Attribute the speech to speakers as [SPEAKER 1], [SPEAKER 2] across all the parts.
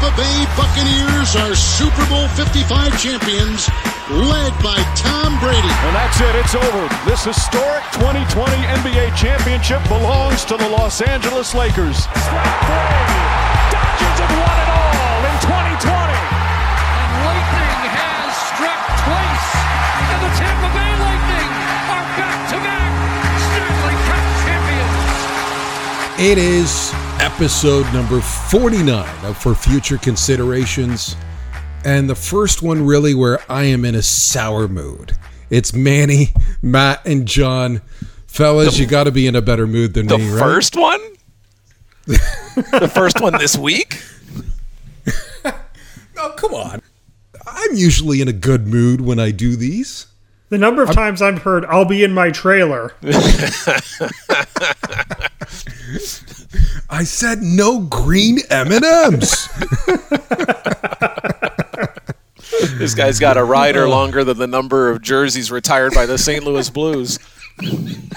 [SPEAKER 1] Tampa Bay Buccaneers are Super Bowl 55 champions, led by Tom Brady.
[SPEAKER 2] And that's it. It's over. This historic 2020 NBA championship belongs to the Los Angeles Lakers.
[SPEAKER 3] Strike three. Dodgers have won it all in 2020.
[SPEAKER 4] And lightning has struck twice. And the Tampa Bay Lightning are back-to-back Stanley Cup champions.
[SPEAKER 5] It is episode number 49 of For Future Considerations, and the first one really where I am in a sour mood. It's Manny, Matt, and John. Fellas, you got to be in a better mood than
[SPEAKER 6] The
[SPEAKER 5] me, right?
[SPEAKER 6] first one? the first one this week?
[SPEAKER 5] Oh, come on. I'm usually in a good mood when I do these.
[SPEAKER 7] The number of times I've heard "I'll be in my trailer."
[SPEAKER 5] I said no green M&Ms.
[SPEAKER 6] This guy's got a rider oh. longer than the number of jerseys retired by the St. Louis Blues.
[SPEAKER 5] and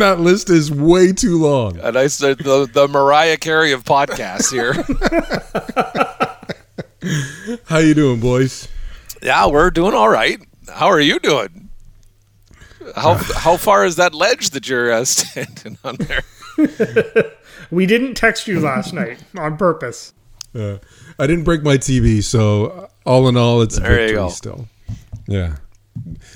[SPEAKER 5] that list is way too long.
[SPEAKER 6] And I said the, the Mariah Carey of podcasts here.
[SPEAKER 5] How you doing, boys?
[SPEAKER 6] yeah, we're doing all right. How are you doing? How how far is that ledge that you're uh, standing on there?
[SPEAKER 7] We didn't text you last night on purpose.
[SPEAKER 5] Uh, I didn't break my TV, so uh, all in all, it's a
[SPEAKER 6] There
[SPEAKER 5] victory still. Yeah.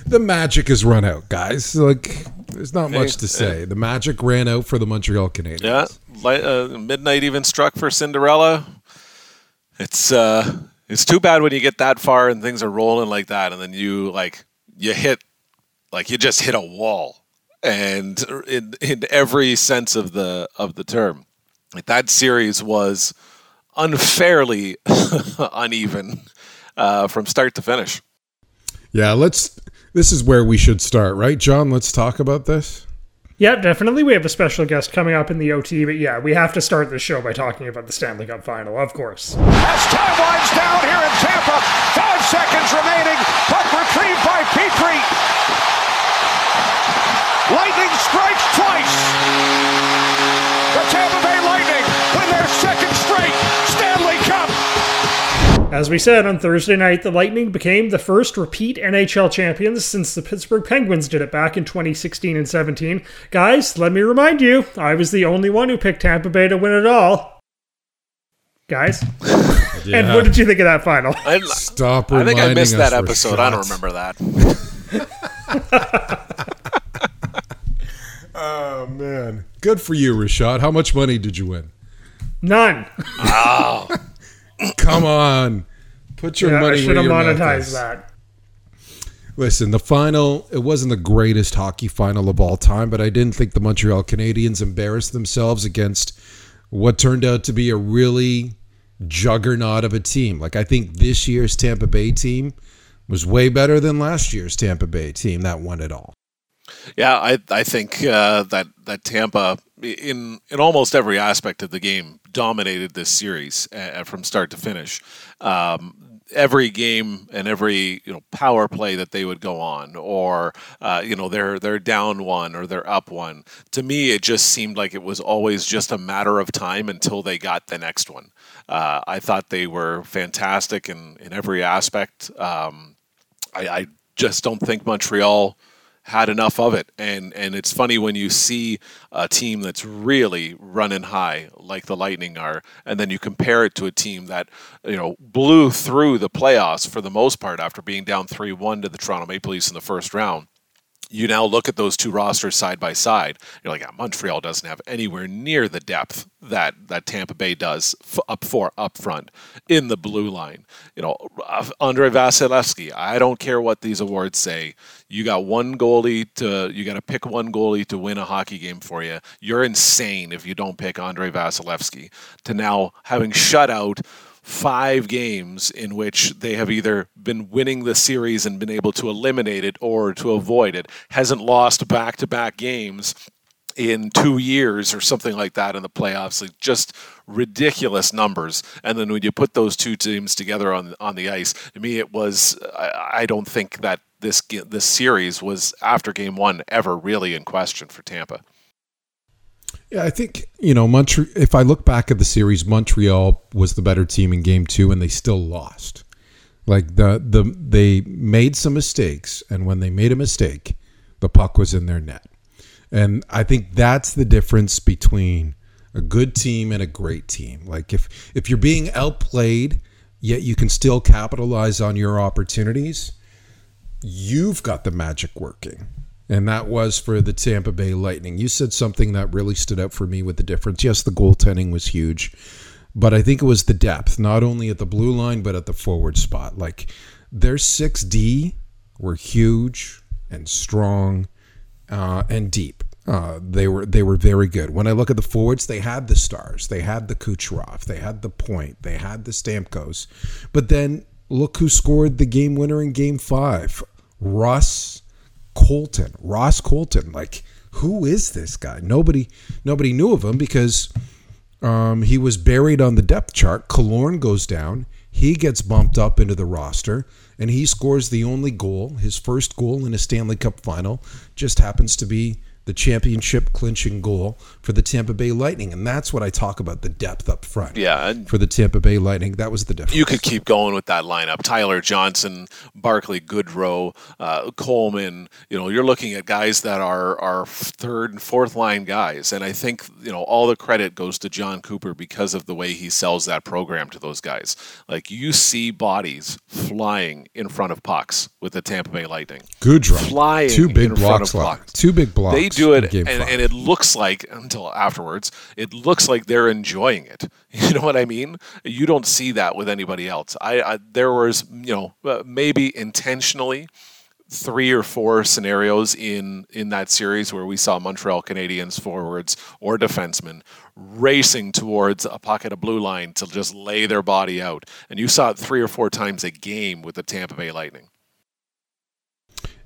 [SPEAKER 5] The magic has run out, guys. Like, there's not much to say. The magic ran out for the Montreal Canadiens.
[SPEAKER 6] Yeah, li- uh, midnight even struck for Cinderella. It's uh, it's too bad when you get that far and things are rolling like that, and then you like you hit like you just hit a wall, and in in every sense of the of the term, like that series was unfairly uneven uh, from start to finish.
[SPEAKER 5] Yeah, let's. This is where we should start, right, John? Let's talk about this.
[SPEAKER 7] Yeah, definitely. We have a special guest coming up in the OT, but yeah, we have to start the show by talking about the Stanley Cup final, of course.
[SPEAKER 3] As time winds down here in Tampa, five seconds remaining. Puck retrieved by Petrie. The Tampa Bay Lightning win their second straight Stanley Cup.
[SPEAKER 7] As we said on Thursday night, the Lightning became the first repeat NHL champions since the Pittsburgh Penguins did it back in 2016 and 17. Guys, let me remind you, I was the only one who picked Tampa Bay to win it all. Guys, and what did you think of that final?
[SPEAKER 6] I,
[SPEAKER 5] Stop
[SPEAKER 6] I think I missed that
[SPEAKER 5] us,
[SPEAKER 6] episode. I don't remember that.
[SPEAKER 5] Oh man, good for you, Rashad. How much money did you win?
[SPEAKER 7] None.
[SPEAKER 5] Come on, put your
[SPEAKER 7] Yeah, I
[SPEAKER 5] money
[SPEAKER 7] should
[SPEAKER 5] where
[SPEAKER 7] have
[SPEAKER 5] your mouth
[SPEAKER 7] monetized that.
[SPEAKER 5] Listen, the final, it wasn't the greatest hockey final of all time, but I didn't think the Montreal Canadiens embarrassed themselves against what turned out to be a really juggernaut of a team. Like, I think this year's Tampa Bay team was way better than last year's Tampa Bay team that won it all.
[SPEAKER 6] Yeah, I I think uh, that that Tampa in in almost every aspect of the game dominated this series uh, from start to finish. Um, every game and every you know power play that they would go on, or uh, you know they're they're down one or they're up one. To me, it just seemed like it was always just a matter of time until they got the next one. Uh, I thought they were fantastic in in every aspect. Um, I, I just don't think Montreal had enough of it. And and it's funny when you see a team that's really running high, like the Lightning are, and then you compare it to a team that you know blew through the playoffs for the most part after being down three one to the Toronto Maple Leafs in the first round you now look at those two rosters side by side. You're like, yeah, Montreal doesn't have anywhere near the depth that that Tampa Bay does f- up for up front in the blue line. You know, uh, Andrei Vasilevskiy. I don't care what these awards say. You got one goalie to you got to pick one goalie to win a hockey game for you. You're insane if you don't pick Andrei Vasilevskiy. To now having shut out five games in which they have either been winning the series and been able to eliminate it or to avoid it, hasn't lost back to back games in two years or something like that in the playoffs. Like just ridiculous numbers. And then when you put those two teams together on on the ice, to me it was I, I don't think that this this series was after game one ever really in question for Tampa.
[SPEAKER 5] Yeah, I think you know Montreal. If I look back at the series, Montreal was the better team in Game Two, and they still lost. Like the the they made some mistakes, and when they made a mistake, the puck was in their net. And I think that's the difference between a good team and a great team. Like if if you're being outplayed, yet you can still capitalize on your opportunities, you've got the magic working. And that was for the Tampa Bay Lightning. You said something that really stood out for me with the difference. Yes, the goaltending was huge, but I think it was the depth, not only at the blue line, but at the forward spot. Like their 6D were huge and strong uh, and deep. Uh, they were they were very good. When I look at the forwards, they had the stars, they had the Kucherov, they had the Point, they had the Stamkos, but then look who scored the game winner in Game Five, Russ Colton, Ross Colton. Like who is this guy? Nobody nobody knew of him because um, he was buried on the depth chart. Killorn goes down. He gets bumped up into the roster and he scores the only goal, his first goal in a Stanley Cup final, just happens to be the championship clinching goal for the Tampa Bay Lightning. And that's what I talk about the depth up front.
[SPEAKER 6] Yeah.
[SPEAKER 5] For the Tampa Bay Lightning. That was the difference.
[SPEAKER 6] You could keep going with that lineup. Tyler Johnson, Barclay Goodrow, uh, Coleman. You know, you're looking at guys that are, are third and fourth line guys. And I think, you know, all the credit goes to Jon Cooper because of the way he sells that program to those guys. Like you see bodies flying in front of pucks with the Tampa Bay Lightning.
[SPEAKER 5] Goodrow.
[SPEAKER 6] Flying
[SPEAKER 5] Two big
[SPEAKER 6] in front
[SPEAKER 5] blocks.
[SPEAKER 6] of
[SPEAKER 5] left.
[SPEAKER 6] pucks.
[SPEAKER 5] Two big blocks.
[SPEAKER 6] They do it, and, and it looks like until afterwards, it looks like they're enjoying it. You know what I mean? You don't see that with anybody else. I, I there was, you know, uh, maybe intentionally three or four scenarios in in that series where we saw Montreal Canadiens forwards or defensemen racing towards a pocket of blue line to just lay their body out, and you saw it three or four times a game with the Tampa Bay Lightning.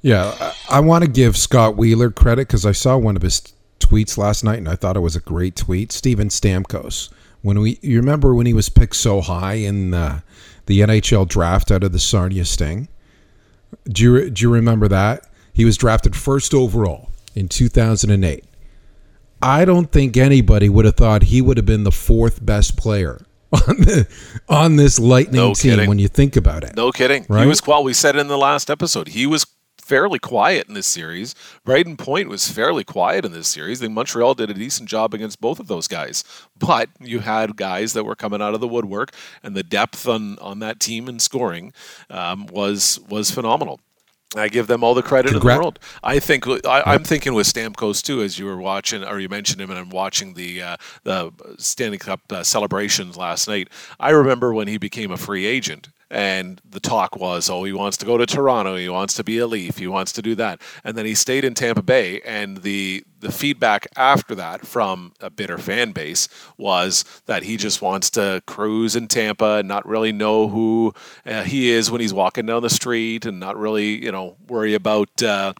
[SPEAKER 5] Yeah, I, I want to give Scott Wheeler credit because I saw one of his tweets last night and I thought it was a great tweet. Steven Stamkos, when we you remember when he was picked so high in the, the NHL draft out of the Sarnia Sting? Do you do you remember that? He was drafted first overall in 2008. I don't think anybody would have thought he would have been the fourth best player on the, on this Lightning
[SPEAKER 6] No
[SPEAKER 5] team
[SPEAKER 6] kidding.
[SPEAKER 5] when you think about it.
[SPEAKER 6] No kidding.
[SPEAKER 5] Right?
[SPEAKER 6] He was qual We said in the last episode he was fairly quiet in this series. Brayden Point was fairly quiet in this series. I think Montreal did a decent job against both of those guys. But you had guys that were coming out of the woodwork, and the depth on on that team in scoring um, was was phenomenal. I give them all the credit in the world. I think I, I'm thinking with Stamkos too, as you were watching, or you mentioned him, and I'm watching the uh, the Stanley Cup uh, celebrations last night. I remember when he became a free agent, and the talk was, oh, he wants to go to Toronto, he wants to be a Leaf, he wants to do that, and then he stayed in Tampa Bay, and the the feedback after that from a bitter fan base was that he just wants to cruise in Tampa and not really know who uh, he is when he's walking down the street, and not really, you know, worry about. Uh,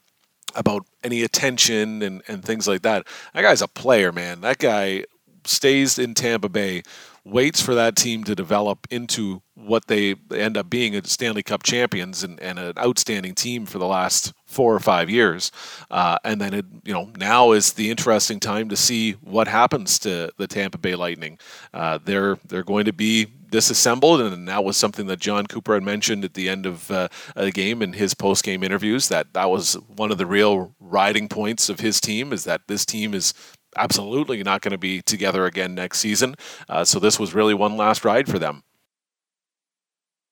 [SPEAKER 6] about any attention and, and things like that. That guy's a player, man. That guy stays in Tampa Bay, waits for that team to develop into what they end up being a Stanley Cup champions and, and an outstanding team for the last four or five years. Uh, and then it, you know, now is the interesting time to see what happens to the Tampa Bay Lightning. Uh, they're they're going to be disassembled, and that was something that Jon Cooper had mentioned at the end of uh, the game in his post game interviews. That that was one of the real riding points of his team is that this team is absolutely not going to be together again next season. Uh, so this was really one last ride for them.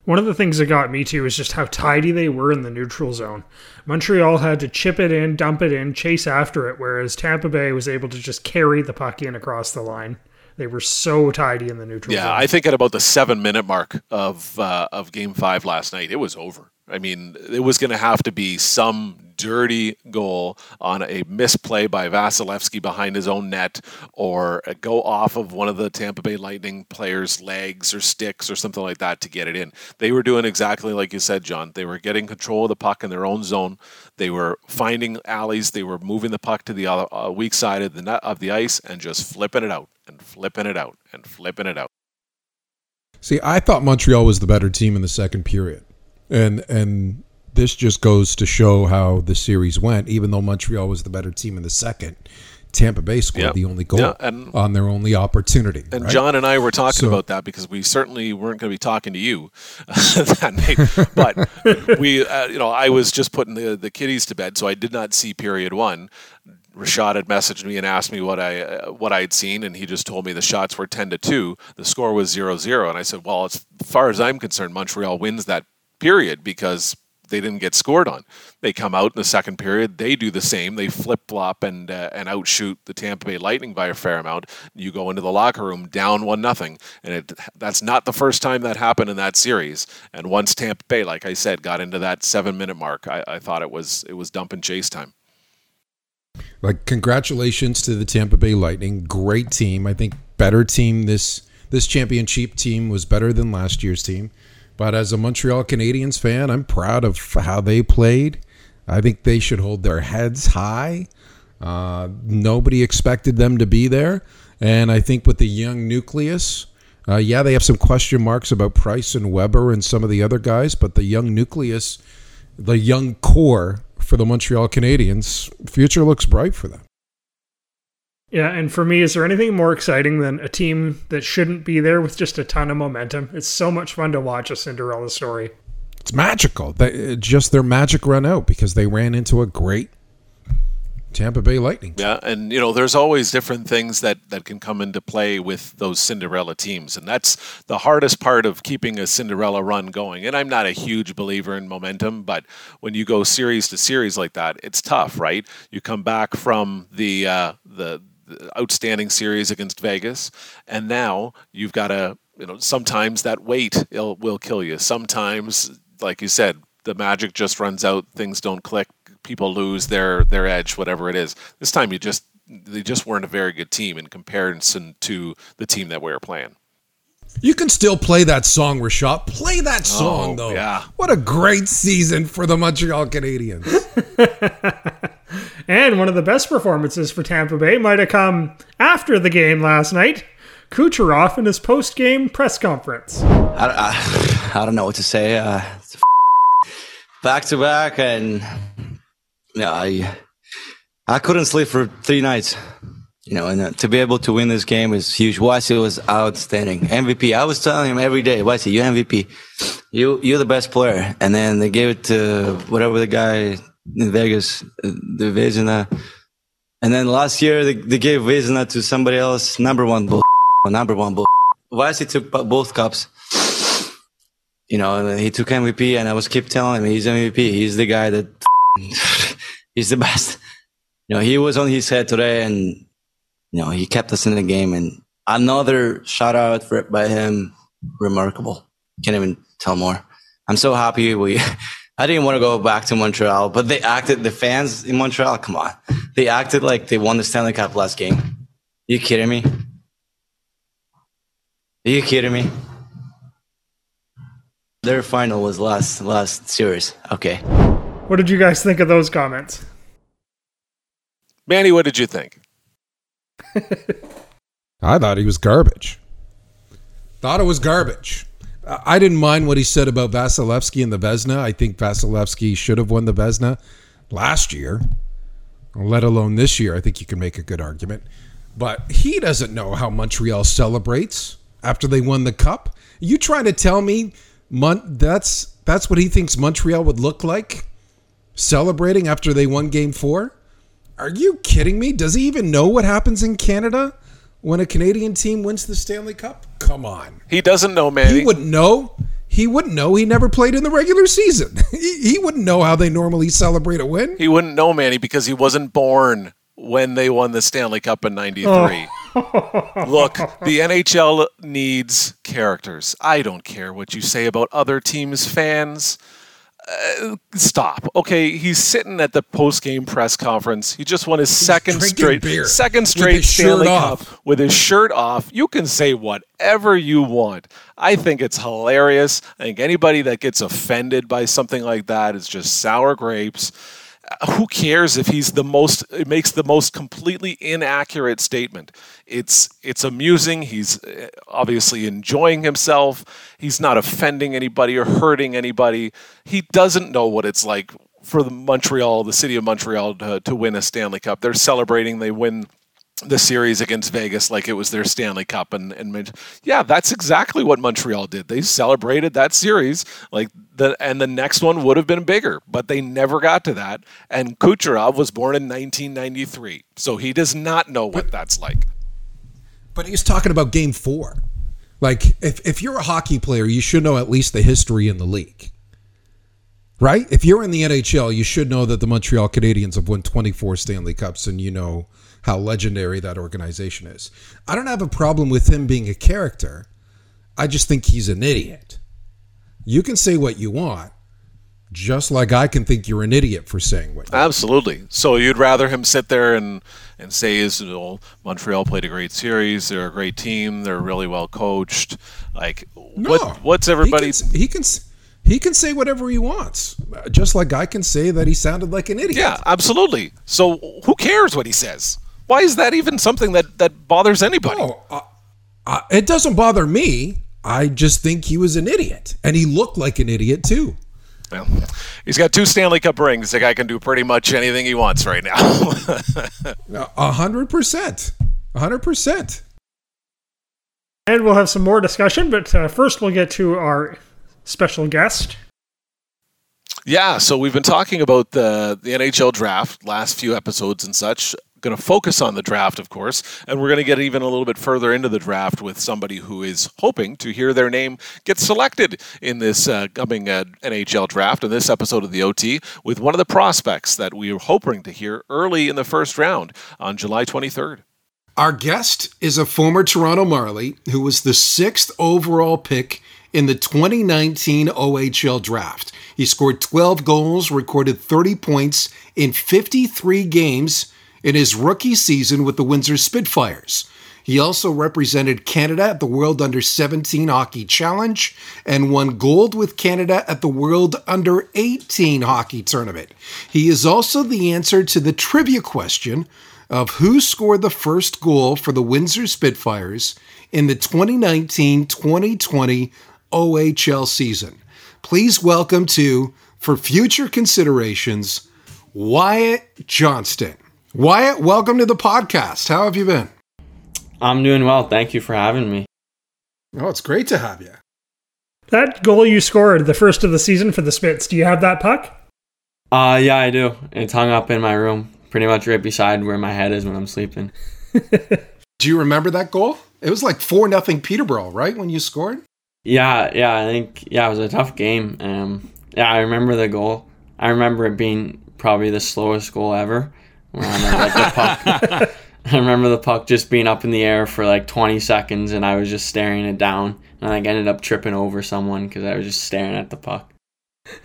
[SPEAKER 7] One of the things that got me too is just how tidy they were in the neutral zone. Montreal had to chip it in, dump it in, chase after it, whereas Tampa Bay was able to just carry the puck in across the line. They were so tidy in the neutral
[SPEAKER 6] Yeah,
[SPEAKER 7] zone.
[SPEAKER 6] Yeah, I think at about the seven minute mark of uh, of Game Five last night, it was over. I mean, it was going to have to be some dirty goal on a misplay by Vasilevskiy behind his own net, or go off of one of the Tampa Bay Lightning players' legs or sticks or something like that to get it in. They were doing exactly like you said, John. They were getting control of the puck in their own zone. They were finding alleys. They were moving the puck to the uh, weak side of the net, of the ice and just flipping it out and flipping it out and flipping it out.
[SPEAKER 5] See, I thought Montreal was the better team in the second period, and and this just goes to show how the series went. Even though Montreal was the better team in the second, Tampa Bay scored
[SPEAKER 6] Yeah.
[SPEAKER 5] the only goal
[SPEAKER 6] Yeah, and-
[SPEAKER 5] on their only opportunity.
[SPEAKER 6] And
[SPEAKER 5] right?
[SPEAKER 6] John and I were talking
[SPEAKER 5] So-
[SPEAKER 6] about that because we certainly weren't going to be talking to you that night. But we, uh, you know, I was just putting the, the kiddies to bed, so I did not see period one. Rashad had messaged me and asked me what I uh, what I had seen, and he just told me the shots were ten to two. The score was 0-0. and I said, "Well, as far as I'm concerned, Montreal wins that period because they didn't get scored on. They come out in the second period, they do the same. They flip flop and uh, and outshoot the Tampa Bay Lightning by a fair amount. You go into the locker room down one nothing, and it, that's not the first time that happened in that series. And once Tampa Bay, like I said, got into that seven minute mark, I, I thought it was it was dump and chase time.
[SPEAKER 5] like congratulations to the Tampa Bay Lightning. Great team. I think better team this this championship team was better than last year's team. But as a Montreal Canadiens fan, I'm proud of how they played. I think they should hold their heads high. Uh, nobody expected them to be there, and I think with the young nucleus, uh, yeah, they have some question marks about Price and Weber and some of the other guys, but the young nucleus, the young core for the Montreal Canadiens, future looks bright for them.
[SPEAKER 7] Yeah, and for me, is there anything more exciting than a team that shouldn't be there with just a ton of momentum? It's so much fun to watch a Cinderella story.
[SPEAKER 5] It's magical. They, just their magic run out because they ran into a great Tampa Bay Lightning.
[SPEAKER 6] Yeah, and you know, there's always different things that that can come into play with those Cinderella teams, and that's the hardest part of keeping a Cinderella run going. And I'm not a huge believer in momentum, but when you go series to series like that, it's tough, right? You come back from the uh, the, the outstanding series against Vegas, and now you've got a you know, sometimes that weight will kill you. Sometimes, like you said, the magic just runs out, things don't click, people lose their their edge, whatever it is. This time, you just they just weren't a very good team in comparison to the team that we were playing.
[SPEAKER 5] You can still play that song, Rashad. Play that song,
[SPEAKER 6] Oh,
[SPEAKER 5] though.
[SPEAKER 6] yeah.
[SPEAKER 5] What a great season for the Montreal Canadiens.
[SPEAKER 7] And one of the best performances for Tampa Bay might have come after the game last night. Kucherov in his post-game press conference.
[SPEAKER 8] I, I, I don't know what to say. Uh, it's back to back, and yeah, I I couldn't sleep for three nights. You know, and uh, to be able to win this game is huge. Wesley was outstanding, MVP. I was telling him every day, Wesley, you MVP, you you're the best player. And then they gave it to whatever the guy in Vegas, the Vezina. And then last year they, they gave Vezina to somebody else. Number one bull, number one bull. Wesley took both cups you know, he took MVP, and I was keep telling him he's MVP. He's the guy that he's the best. You know, he was on his head today, and you know, he kept us in the game. And another shout out for by him, remarkable. Can't even tell more. I'm so happy we. I didn't want to go back to Montreal, but they acted. The fans in Montreal, come on, they acted like they won the Stanley Cup last game. you kidding me? Are you kidding me? Their final was last last series. Okay.
[SPEAKER 7] What did you guys think of those comments?
[SPEAKER 6] Manny, what did you think?
[SPEAKER 5] I thought he was garbage. Thought it was garbage. I didn't mind what he said about Vasilevskiy and the Vezina. I think Vasilevskiy should have won the Vezina last year, let alone this year. I think you can make a good argument. But he doesn't know how Montreal celebrates after they won the cup. You trying to tell me Mon- that's that's what he thinks Montreal would look like celebrating after they won game 4? Are you kidding me? Does he even know what happens in Canada when a Canadian team wins the Stanley Cup? Come on.
[SPEAKER 6] He doesn't know, Manny.
[SPEAKER 5] He wouldn't know. He wouldn't know. He never played in the regular season. he, he wouldn't know how they normally celebrate a win.
[SPEAKER 6] He wouldn't know, Manny, because he wasn't born when they won the Stanley Cup in '93. Look, the NHL needs characters. I don't care what you say about other teams' fans. Uh, stop. Okay, he's sitting at the post-game press conference. He just won his second straight second straight Stanley
[SPEAKER 5] off.
[SPEAKER 6] Cup with his shirt off. You can say whatever you want. I think it's hilarious. I think anybody that gets offended by something like that is just sour grapes who cares if he's the most it makes the most completely inaccurate statement. It's it's amusing. He's uh, obviously enjoying himself. He's not offending anybody or hurting anybody. He doesn't know what it's like for the Montreal the city of Montreal to, to win a Stanley Cup. They're celebrating. They win the series against Vegas like it was their Stanley Cup and and yeah that's exactly what Montreal did. They celebrated that series like the and the next one would have been bigger but they never got to that. And Kucherov was born in 1993 so he does not know what that's like.
[SPEAKER 5] But he's talking about game 4 like if if you're a hockey player you should know at least the history in the league. Right? If you're in the NHL you should know that the Montreal Canadiens have won 24 Stanley Cups and you know how legendary that organization is. I don't have a problem with him being a character. I just think he's an idiot. You can say what you want, just like I can think you're an idiot for saying what. You want.
[SPEAKER 6] Absolutely. So you'd rather him sit there and and say, "Is you know, Montreal played a great series. They're a great team. They're really well coached." Like, no, what what's everybody?
[SPEAKER 5] He can, he can he can say whatever he wants, just like I can say that he sounded like an idiot.
[SPEAKER 6] Yeah, absolutely. So who cares what he says? Why is that even something that, that bothers anybody?
[SPEAKER 5] No, uh, uh, it doesn't bother me. I just think he was an idiot, and he looked like an idiot too.
[SPEAKER 6] Well, he's got two Stanley Cup rings. The guy can do pretty much anything he wants right now.
[SPEAKER 5] A hundred percent, a hundred percent.
[SPEAKER 7] And we'll have some more discussion, but uh, first we'll get to our special guest.
[SPEAKER 6] Yeah, so we've been talking about the the NHL draft last few episodes and such going to focus on the draft, of course, and we're going to get even a little bit further into the draft with somebody who is hoping to hear their name get selected in this uh, coming uh, NHL draft in this episode of the OT with one of the prospects that we are hoping to hear early in the first round on July 23rd.
[SPEAKER 5] Our guest is a former Toronto Marley who was the sixth overall pick in the 2019 OHL draft. He scored 12 goals, recorded 30 points in 53 games in his rookie season with the Windsor Spitfires. He also represented Canada at the World Under 17 Hockey Challenge and won gold with Canada at the World Under 18 Hockey Tournament. He is also the answer to the trivia question of who scored the first goal for the Windsor Spitfires in the 2019 2020 OHL season. Please welcome to, for future considerations, Wyatt Johnston. Wyatt, welcome to the podcast. How have you been?
[SPEAKER 9] I'm doing well. Thank you for having me.
[SPEAKER 5] Oh, it's great to have you.
[SPEAKER 7] That goal you scored, the first of the season for the Spits, do you have that puck?
[SPEAKER 9] Uh, yeah, I do. It's hung up in my room, pretty much right beside where my head is when I'm sleeping.
[SPEAKER 5] do you remember that goal? It was like 4 nothing Peterborough, right, when you scored?
[SPEAKER 9] Yeah, yeah, I think, yeah, it was a tough game. Um, yeah, I remember the goal. I remember it being probably the slowest goal ever. I remember like the puck. I remember the puck just being up in the air for like 20 seconds, and I was just staring it down, and I like ended up tripping over someone because I was just staring at the puck.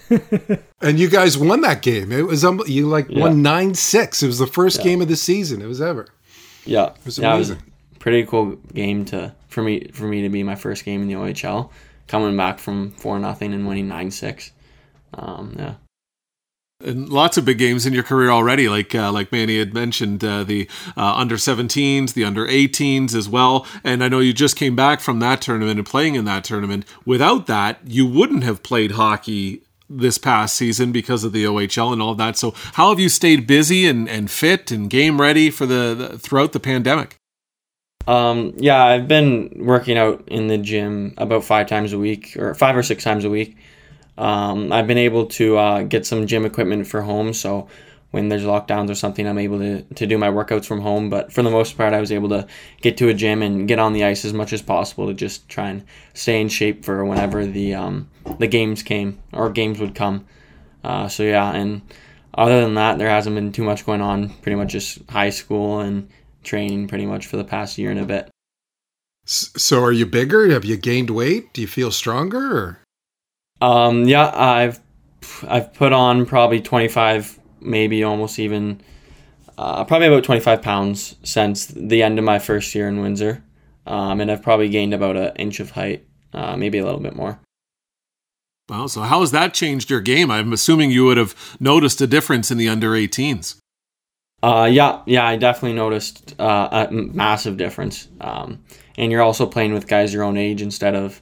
[SPEAKER 5] and you guys won that game. It was um, you like yeah. won nine six. It was the first yeah. game of the season. It was ever.
[SPEAKER 9] Yeah, it was amazing. Yeah, it was pretty cool game to for me for me to be my first game in the OHL, coming back from four nothing and winning nine six. Um, yeah
[SPEAKER 6] and lots of big games in your career already, like uh, like Manny had mentioned, uh, the uh, under 17s, the under 18s as well. And I know you just came back from that tournament and playing in that tournament. Without that, you wouldn't have played hockey this past season because of the OHL and all that. So, how have you stayed busy and, and fit and game ready for the, the throughout the pandemic?
[SPEAKER 9] Um, yeah, I've been working out in the gym about five times a week, or five or six times a week. Um, I've been able to uh, get some gym equipment for home, so when there's lockdowns or something, I'm able to, to do my workouts from home. But for the most part, I was able to get to a gym and get on the ice as much as possible to just try and stay in shape for whenever the um, the games came or games would come. Uh, so yeah, and other than that, there hasn't been too much going on. Pretty much just high school and training, pretty much for the past year and a bit.
[SPEAKER 5] So, are you bigger? Have you gained weight? Do you feel stronger? Or?
[SPEAKER 9] Um, yeah, I've I've put on probably 25, maybe almost even, uh, probably about 25 pounds since the end of my first year in Windsor. Um, and I've probably gained about an inch of height, uh, maybe a little bit more.
[SPEAKER 6] Wow. So, how has that changed your game? I'm assuming you would have noticed a difference in the under 18s.
[SPEAKER 9] Uh, yeah, yeah, I definitely noticed uh, a massive difference. Um, and you're also playing with guys your own age instead of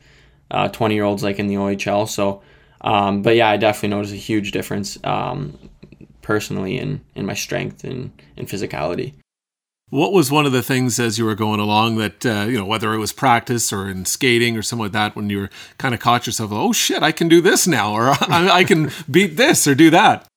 [SPEAKER 9] 20 uh, year olds like in the OHL. So, um, but yeah, I definitely noticed a huge difference um, personally in, in my strength and, and physicality.
[SPEAKER 6] What was one of the things as you were going along that uh, you know, whether it was practice or in skating or something like that, when you were kind of caught yourself, oh shit, I can do this now, or I, I can beat this or do that.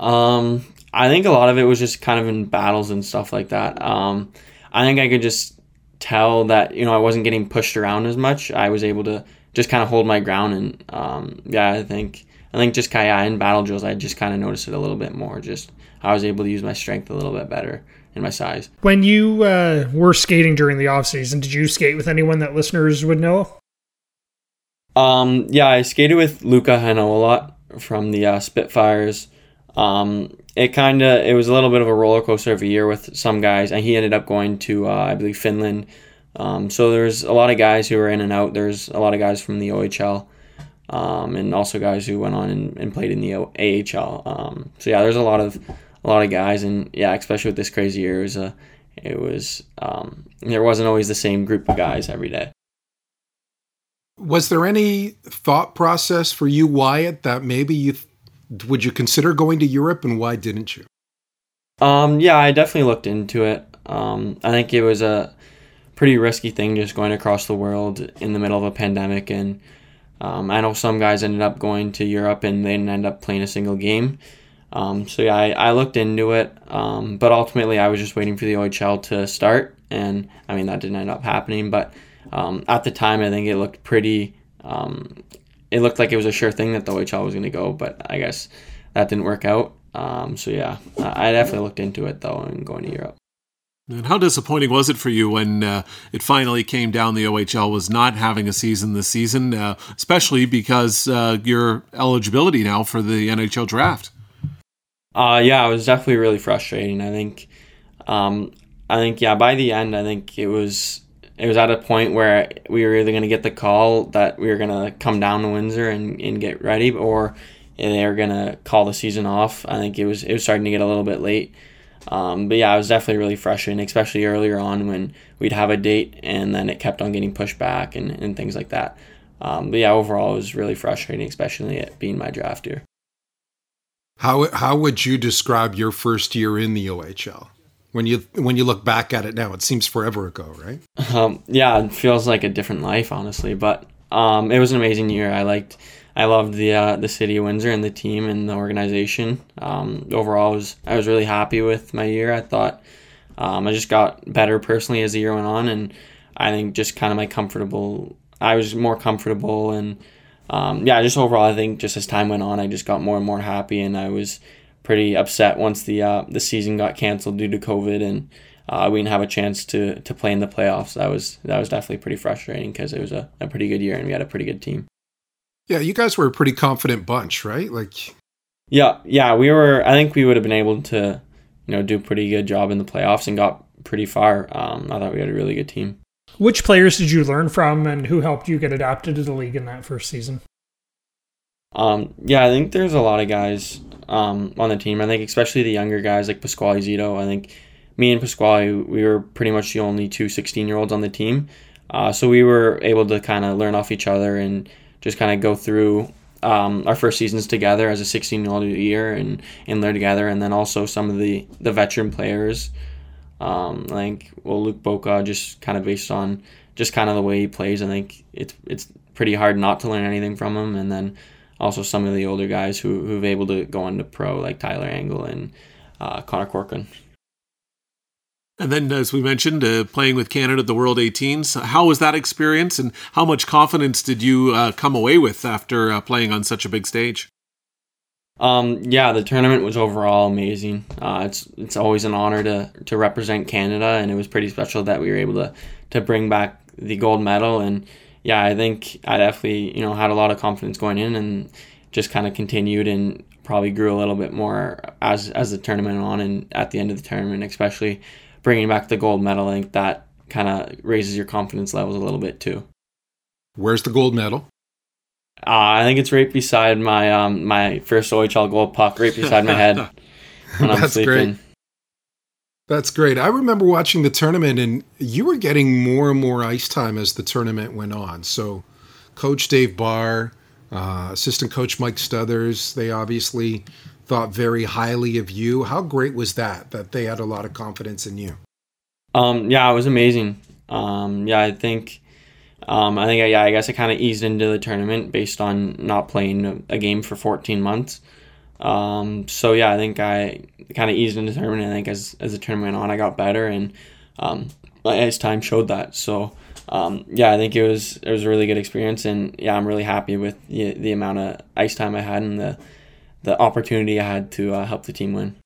[SPEAKER 9] Um, I think a lot of it was just kind of in battles and stuff like that. Um, I think I could just tell that you know I wasn't getting pushed around as much. I was able to just kind of hold my ground, and um, yeah, I think I think just kind of in battle drills, I just kind of noticed it a little bit more. Just I was able to use my strength a little bit better in my size.
[SPEAKER 7] When you uh, were skating during the off season, did you skate with anyone that listeners would know?
[SPEAKER 9] Um, yeah, I skated with Luca I know a lot from the uh, Spitfires. Um, it kind of it was a little bit of a roller coaster of a year with some guys, and he ended up going to uh, I believe Finland. Um, so there's a lot of guys who were in and out. There's a lot of guys from the OHL, um, and also guys who went on and, and played in the AHL. Um, so yeah, there's a lot of a lot of guys, and yeah, especially with this crazy year, it was a, it was um, there wasn't always the same group of guys every day.
[SPEAKER 5] Was there any thought process for you, Wyatt, that maybe you th- would you consider going to Europe, and why didn't you?
[SPEAKER 9] Um, yeah, I definitely looked into it. Um, I think it was a pretty risky thing just going across the world in the middle of a pandemic, and um, I know some guys ended up going to Europe and they didn't end up playing a single game. Um, so yeah, I, I, looked into it, um, but ultimately I was just waiting for the OHL to start, and I mean that didn't end up happening. But um, at the time, I think it looked pretty. It looked like it was a sure thing that the OHL was going to go, but I guess that didn't work out. Um, so yeah, I definitely looked into it though, and going to Europe.
[SPEAKER 6] And how disappointing was it for you when uh, it finally came down? The OHL was not having a season this season, uh, especially because uh, your eligibility now for the NHL draft.
[SPEAKER 9] Uh, yeah, it was definitely really frustrating. I think, um, I think, yeah, by the end, I think it was it was at a point where we were either going to get the call that we were going to come down to Windsor and, and get ready, or they were going to call the season off. I think it was it was starting to get a little bit late. Um, but yeah, it was definitely really frustrating, especially earlier on when we'd have a date and then it kept on getting pushed back and, and things like that. Um, but yeah, overall, it was really frustrating, especially it being my draft year.
[SPEAKER 5] How how would you describe your first year in the OHL? When you when you look back at it now, it seems forever ago, right?
[SPEAKER 9] Um, yeah, it feels like a different life, honestly. But um, it was an amazing year. I liked, I loved the uh, the city of Windsor and the team and the organization. Um, overall, I was I was really happy with my year. I thought um, I just got better personally as the year went on, and I think just kind of my comfortable. I was more comfortable and um, yeah, just overall, I think just as time went on, I just got more and more happy, and I was pretty upset once the uh, the season got canceled due to COVID, and uh, we didn't have a chance to to play in the playoffs. That was that was definitely pretty frustrating because it was a, a pretty good year, and we had a pretty good team.
[SPEAKER 5] Yeah, you guys were a pretty confident bunch, right? Like,
[SPEAKER 9] yeah, yeah, we were. I think we would have been able to, you know, do a pretty good job in the playoffs and got pretty far. Um, I thought we had a really good team.
[SPEAKER 7] Which players did you learn from, and who helped you get adapted to the league in that first season?
[SPEAKER 9] Um, yeah, I think there's a lot of guys um, on the team. I think especially the younger guys like Pasquale Zito. I think me and Pasquale, we were pretty much the only two 16 year olds on the team. Uh, so we were able to kind of learn off each other and just kind of go through um, our first seasons together as a 16 year old year and, and learn together. And then also some of the, the veteran players um, well Luke Boka just kind of based on just kind of the way he plays. I think it's it's pretty hard not to learn anything from him. And then also some of the older guys who who've able to go into pro like Tyler Angle and uh, Connor Corcoran.
[SPEAKER 6] And then, as we mentioned, uh, playing with Canada at the World 18s, how was that experience, and how much confidence did you uh, come away with after uh, playing on such a big stage?
[SPEAKER 9] Um, yeah, the tournament was overall amazing. Uh, it's it's always an honor to to represent Canada, and it was pretty special that we were able to to bring back the gold medal. And yeah, I think I definitely you know had a lot of confidence going in, and just kind of continued and probably grew a little bit more as as the tournament went on, and at the end of the tournament, especially bringing back the gold medal. I think that kind of raises your confidence levels a little bit too.
[SPEAKER 5] Where's the gold medal?
[SPEAKER 9] Uh, I think it's right beside my um my first OHL goal puck, right beside my head when I'm
[SPEAKER 5] That's
[SPEAKER 9] sleeping.
[SPEAKER 5] Great. That's great. I remember watching the tournament, and you were getting more and more ice time as the tournament went on. So, Coach Dave Barr, uh, assistant coach Mike Stothers. They obviously thought very highly of you. How great was that? That they had a lot of confidence in you.
[SPEAKER 9] Um, yeah, it was amazing. Um, yeah, I think. Um, I think yeah, I guess I kind of eased into the tournament based on not playing a game for 14 months. Um, so yeah, I think I kind of eased into the tournament. I think as as the tournament went on, I got better, and um, as time showed that. So um, yeah, I think it was it was a really good experience, and yeah, I'm really happy with the, the amount of ice time I had and the the opportunity I had to uh, help the team win.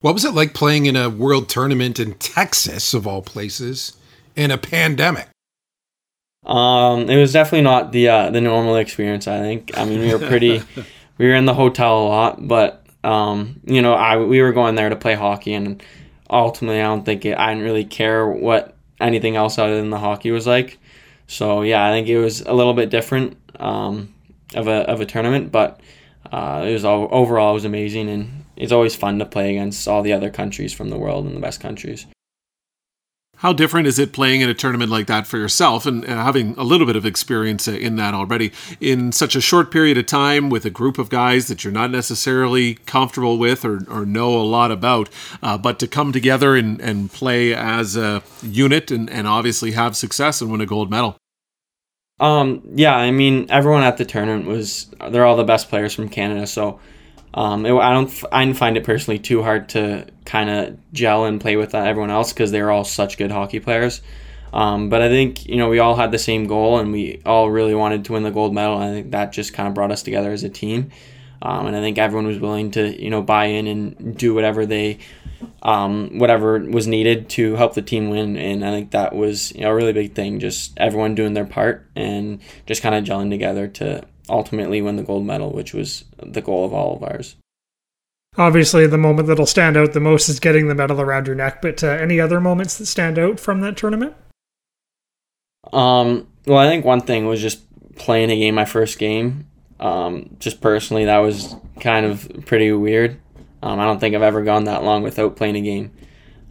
[SPEAKER 5] What was it like playing in a world tournament in Texas, of all places, in a pandemic?
[SPEAKER 9] Um, it was definitely not the uh, the normal experience. I think. I mean, we were pretty. we were in the hotel a lot, but um, you know, I we were going there to play hockey, and ultimately, I don't think it, I didn't really care what anything else other than the hockey was like. So yeah, I think it was a little bit different um, of a of a tournament, but uh, it was all, overall it was amazing, and it's always fun to play against all the other countries from the world and the best countries.
[SPEAKER 6] How different is it playing in a tournament like that for yourself and, having a little bit of experience in that already in such a short period of time with a group of guys that you're not necessarily comfortable with or, or know a lot about, uh, but to come together and, and play as a unit and, and obviously have success and win a gold medal?
[SPEAKER 9] Um, yeah, I mean, everyone at the tournament was, they're all the best players from Canada. So um, it, I don't, I didn't find it personally too hard to kind of gel and play with everyone else because they're all such good hockey players. Um, but I think you know we all had the same goal and we all really wanted to win the gold medal. I think that just kind of brought us together as a team. Um, and I think everyone was willing to you know buy in and do whatever they um, whatever was needed to help the team win. And I think that was you know a really big thing. Just everyone doing their part and just kind of gelling together to ultimately win the gold medal, which was the goal of all of ours.
[SPEAKER 7] Obviously, the moment that'll stand out the most is getting the medal around your neck. But uh, any other moments that stand out from that tournament?
[SPEAKER 9] Um, well, I think one thing was just playing a game, my first game. Um, just personally, that was kind of pretty weird. Um, I don't think I've ever gone that long without playing a game.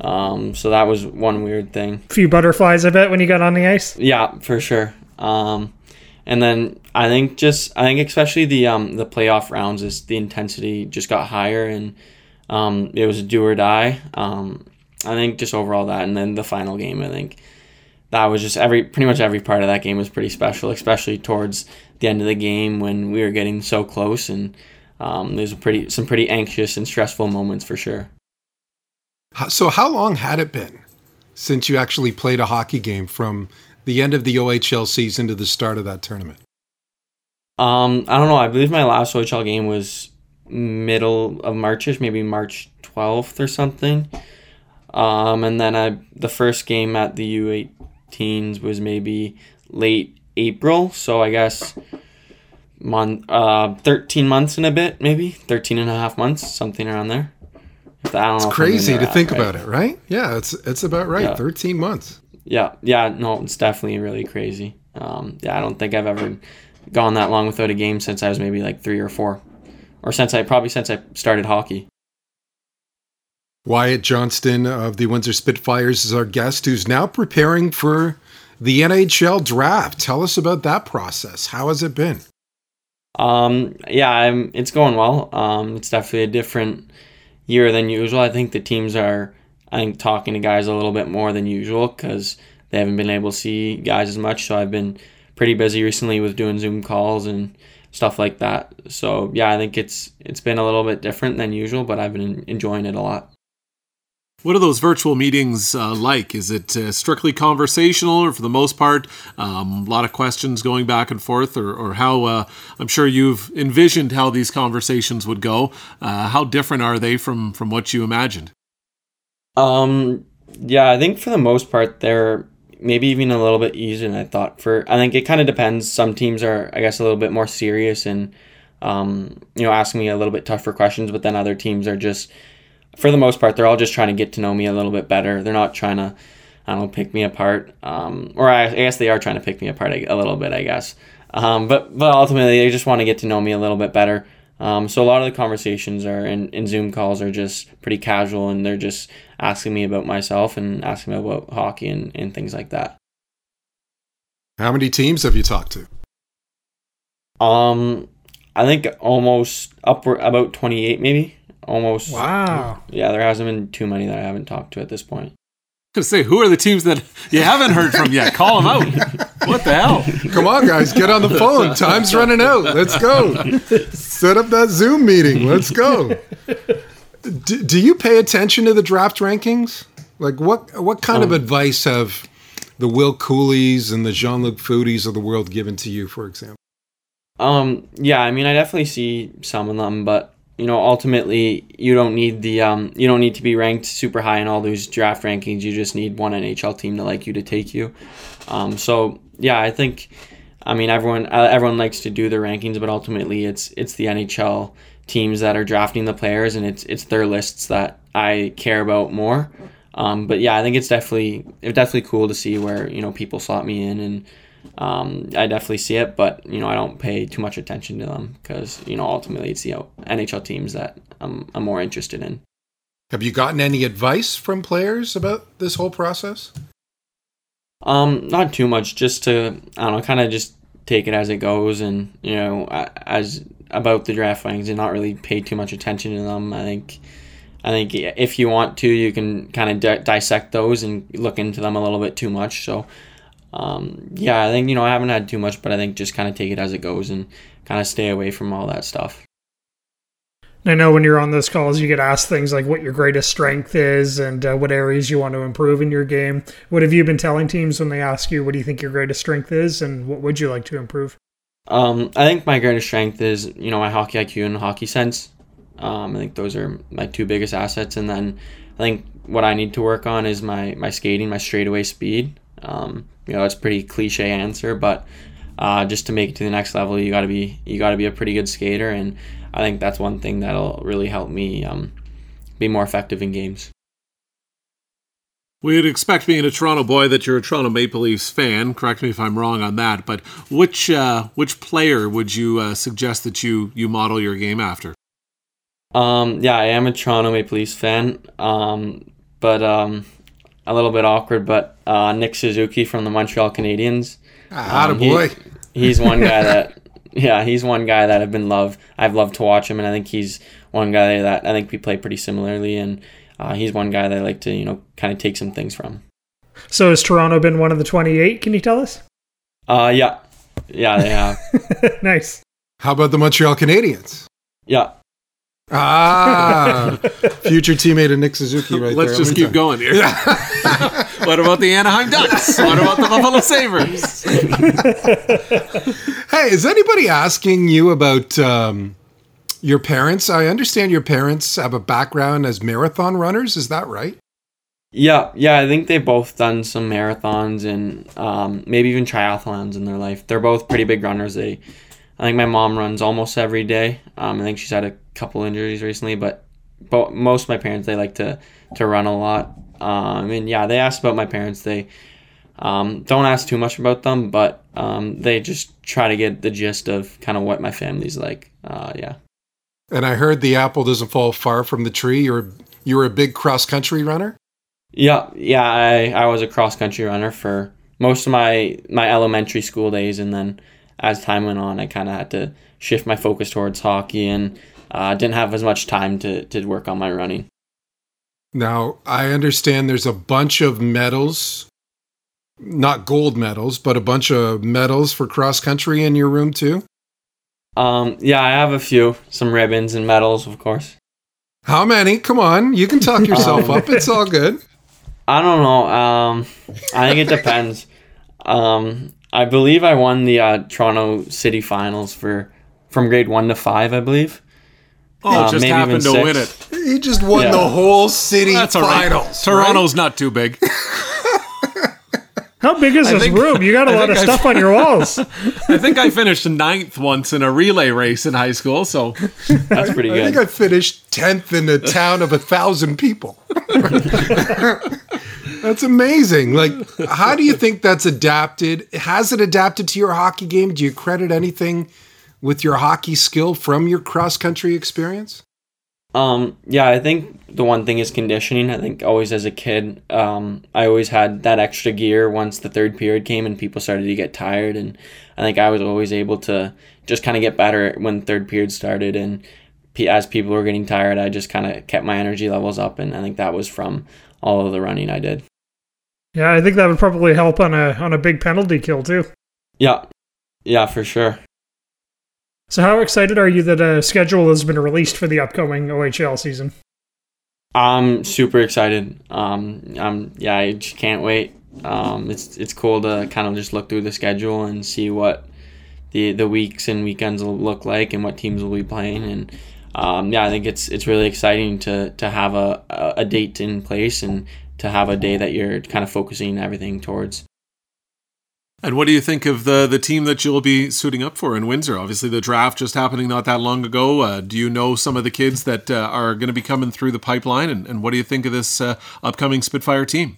[SPEAKER 9] Um, so that was one weird thing.
[SPEAKER 7] A few butterflies, I bet, when you got on the ice.
[SPEAKER 9] Yeah, for sure. Um, and then I think just I think especially the um, the playoff rounds is the intensity just got higher and um, it was a do or die. Um, I think just overall that, and then the final game, I think that was just every pretty much every part of that game was pretty special, especially towards the end of the game when we were getting so close and um, there's a pretty some pretty anxious and stressful moments for sure.
[SPEAKER 5] So how long had it been since you actually played a hockey game from the end of the OHL season to the start of that tournament?
[SPEAKER 9] Um, I don't know. I believe my last OHL game was middle of Marchish, maybe March 12th or something. Um, and then I the first game at the U18s was maybe late April, so I guess month uh 13 months and a bit maybe 13 and a half months something around there
[SPEAKER 5] it's crazy to think right. about it right yeah it's it's about right yeah. 13 months
[SPEAKER 9] yeah yeah no it's definitely really crazy. Um yeah i don't think i've ever gone that long without a game since i was maybe like three or four. Or since i probably since i started hockey.
[SPEAKER 5] Wyatt johnston of the windsor spitfires is our guest who's now preparing for the nhl draft. Tell us about that process. How has it been?
[SPEAKER 9] Um, yeah, I'm, it's going well. Um, it's definitely a different year than usual. I think the teams are, I think, talking to guys a little bit more than usual because they haven't been able to see guys as much. So I've been pretty busy recently with doing Zoom calls and stuff like that. So yeah, I think it's it's been a little bit different than usual, but I've been enjoying it a lot.
[SPEAKER 6] What are those virtual meetings uh, like? Is it uh, strictly conversational, or for the most part, um, a lot of questions going back and forth, or, or how? Uh, I'm sure you've envisioned how these conversations would go. Uh, how different are they from from what you imagined?
[SPEAKER 9] Um, yeah, I think for the most part, they're maybe even a little bit easier than I thought. For I think it kind of depends. Some teams are, I guess, a little bit more serious and um, you know, asking me a little bit tougher questions, but then other teams are just for the most part, they're all just trying to get to know me a little bit better. They're not trying to, I don't know, pick me apart. Um, or I, I, guess they are trying to pick me apart a, a little bit, I guess. Um, but but ultimately, they just want to get to know me a little bit better. Um, so a lot of the conversations are in, in Zoom calls are just pretty casual, and they're just asking me about myself and asking me about hockey and, and things like that.
[SPEAKER 5] How many teams have you talked to?
[SPEAKER 9] Um, I think almost upward about 28 maybe. Almost.
[SPEAKER 7] Wow.
[SPEAKER 9] Yeah, there hasn't been too many that I haven't talked to at this point.
[SPEAKER 10] Gonna say, who are the teams that you haven't heard from yet? Call them out. What the hell?
[SPEAKER 5] Come on, guys, get on the phone. Time's running out. Let's go. Set up that Zoom meeting. Let's go. Do, do you pay attention to the draft rankings? Like, what what kind of advice have the Will Coolies and the Jean Luc Foodies of the world given to you, for example?
[SPEAKER 9] Um, yeah, I mean, I definitely see some of them, but you know, ultimately, you don't need the um, you don't need to be ranked super high in all those draft rankings. You just need one NHL team to like you to take you. Um, so yeah, I think, I mean, everyone uh, everyone likes to do the rankings, but ultimately, it's it's the NHL teams that are drafting the players, and it's it's their lists that I care about more. Um, but yeah, I think it's definitely it's definitely cool to see where you know people slot me in and um, I definitely see it, but you know I don't pay too much attention to them because you know ultimately it's the NHL teams that I'm, I'm more interested in.
[SPEAKER 5] Have you gotten any advice from players about this whole process?
[SPEAKER 9] Um, not too much, just to I don't know, kind of just take it as it goes, and you know as about the draft rankings and not really pay too much attention to them. I think. I think if you want to, you can kind of di- dissect those and look into them a little bit too much. So, um, yeah, I think you know I haven't had too much, but I think just kind of take it as it goes and kind of stay away from all that stuff.
[SPEAKER 7] I know when you're on those calls, you get asked things like what your greatest strength is and uh, what areas you want to improve in your game. What have you been telling teams when they ask you what do you think your greatest strength is and what would you like to improve?
[SPEAKER 9] Um, I think my greatest strength is you know my hockey IQ and hockey sense. Um, I think those are my two biggest assets, and then I think what I need to work on is my my skating, my straightaway speed. Um, you know, it's a pretty cliche answer, but uh, just to make it to the next level, you got to be you got to be a pretty good skater, and I think that's one thing that'll really help me um, be more effective in games.
[SPEAKER 10] We'd expect, being a Toronto boy, that you're a Toronto Maple Leafs fan. Correct me if I'm wrong on that. But which uh, which player would you uh, suggest that you you model your game after?
[SPEAKER 9] Um, yeah, I am a Toronto Maple Leafs fan, um, but um, a little bit awkward. But uh, Nick Suzuki from the Montreal Canadiens.
[SPEAKER 5] Ah,
[SPEAKER 9] Um,
[SPEAKER 5] boy.
[SPEAKER 9] He, he's one guy that, yeah, he's one guy that I've been love. I've loved to watch him, and I think he's one guy that I think we play pretty similarly, and uh, he's one guy that I like to you know kind of take some things from.
[SPEAKER 7] So has Toronto been one of the 28? Can you tell us?
[SPEAKER 9] Uh, yeah, yeah, they have,
[SPEAKER 7] nice.
[SPEAKER 5] How about the Montreal Canadiens?
[SPEAKER 9] yeah.
[SPEAKER 5] Ah, future teammate of Nick Suzuki, right
[SPEAKER 10] Let's
[SPEAKER 5] there.
[SPEAKER 10] just
[SPEAKER 5] Let me
[SPEAKER 10] keep
[SPEAKER 5] tell-
[SPEAKER 10] going here. what about the Anaheim Ducks? What about the Buffalo Sabres?
[SPEAKER 5] Hey, is anybody asking you about um, your parents? I understand your parents have a background as marathon runners. Is that right?
[SPEAKER 9] Yeah, yeah, I think they've both done some marathons and um, maybe even triathlons in their life. They're both pretty big runners. They, I think my mom runs almost every day. Um, I think she's had a couple injuries recently, but, but most of my parents they like to to run a lot. Um, and yeah, they asked about my parents. They um, don't ask too much about them, but um, they just try to get the gist of kind of what my family's like. Uh, yeah.
[SPEAKER 5] And I heard the apple doesn't fall far from the tree. You're you were a big cross country runner.
[SPEAKER 9] Yeah, yeah, I, I was a cross country runner for most of my my elementary school days, and then as time went on, I kind of had to shift my focus towards hockey, and uh, didn't have as much time to to work on my running.
[SPEAKER 5] Now I understand there's a bunch of medals, not gold medals, but a bunch of medals for cross country in your room too.
[SPEAKER 9] Um, yeah, I have a few, some ribbons and medals, of course.
[SPEAKER 5] How many? Come on, you can talk yourself
[SPEAKER 9] Um,
[SPEAKER 5] up. It's all good.
[SPEAKER 9] I don't know. Um, I think it depends. um, I believe I won the uh, Toronto City Finals for from grade one to five, I believe.
[SPEAKER 10] Oh,
[SPEAKER 9] Uh,
[SPEAKER 10] just happened to
[SPEAKER 9] even
[SPEAKER 10] win it.
[SPEAKER 5] He just won
[SPEAKER 9] Yeah.
[SPEAKER 5] the whole city
[SPEAKER 10] That's all right.
[SPEAKER 5] finals.
[SPEAKER 10] Toronto's not too big.
[SPEAKER 7] How big is
[SPEAKER 10] I
[SPEAKER 7] this
[SPEAKER 10] think-
[SPEAKER 7] room? You got a
[SPEAKER 10] I
[SPEAKER 7] lot of
[SPEAKER 10] I've-
[SPEAKER 7] stuff on your walls.
[SPEAKER 10] I think I finished ninth once in a relay race in high school, so
[SPEAKER 9] That's pretty good.
[SPEAKER 5] I think. I finished tenth in a town of a thousand people. that's amazing. Like, how do you think that's adapted? Has it adapted to your hockey game? Do you credit anything with your hockey skill from your cross country experience?
[SPEAKER 9] Um, yeah, I think the one thing is conditioning. I think always as a kid, um, I always had that extra gear once the third period came and people started to get tired. And I think I was always able to just kind of get better when third period started. And as people were getting tired, I just kind of kept my energy levels up. And I think that was from all of the running I did.
[SPEAKER 7] Yeah, I think that would probably help on a on a big penalty kill too.
[SPEAKER 9] Yeah, yeah, for sure.
[SPEAKER 7] So, how excited are you that a schedule has been released for the upcoming OHL season?
[SPEAKER 9] I'm super excited. Um, I'm yeah, I just can't wait. Um, it's it's cool to kind of just look through the schedule and see what the the weeks and weekends will look like and what teams will be playing and um, yeah, I think it's it's really exciting to to have a a date in place and to have a day that you're kind of focusing everything towards.
[SPEAKER 10] And what do you think of the the team that you'll be suiting up for in Windsor? Obviously, the draft just happening not that long ago. Uh, do you know some of the kids that uh, are going to be coming through the pipeline? And, and what do you think of this uh, upcoming Spitfire team?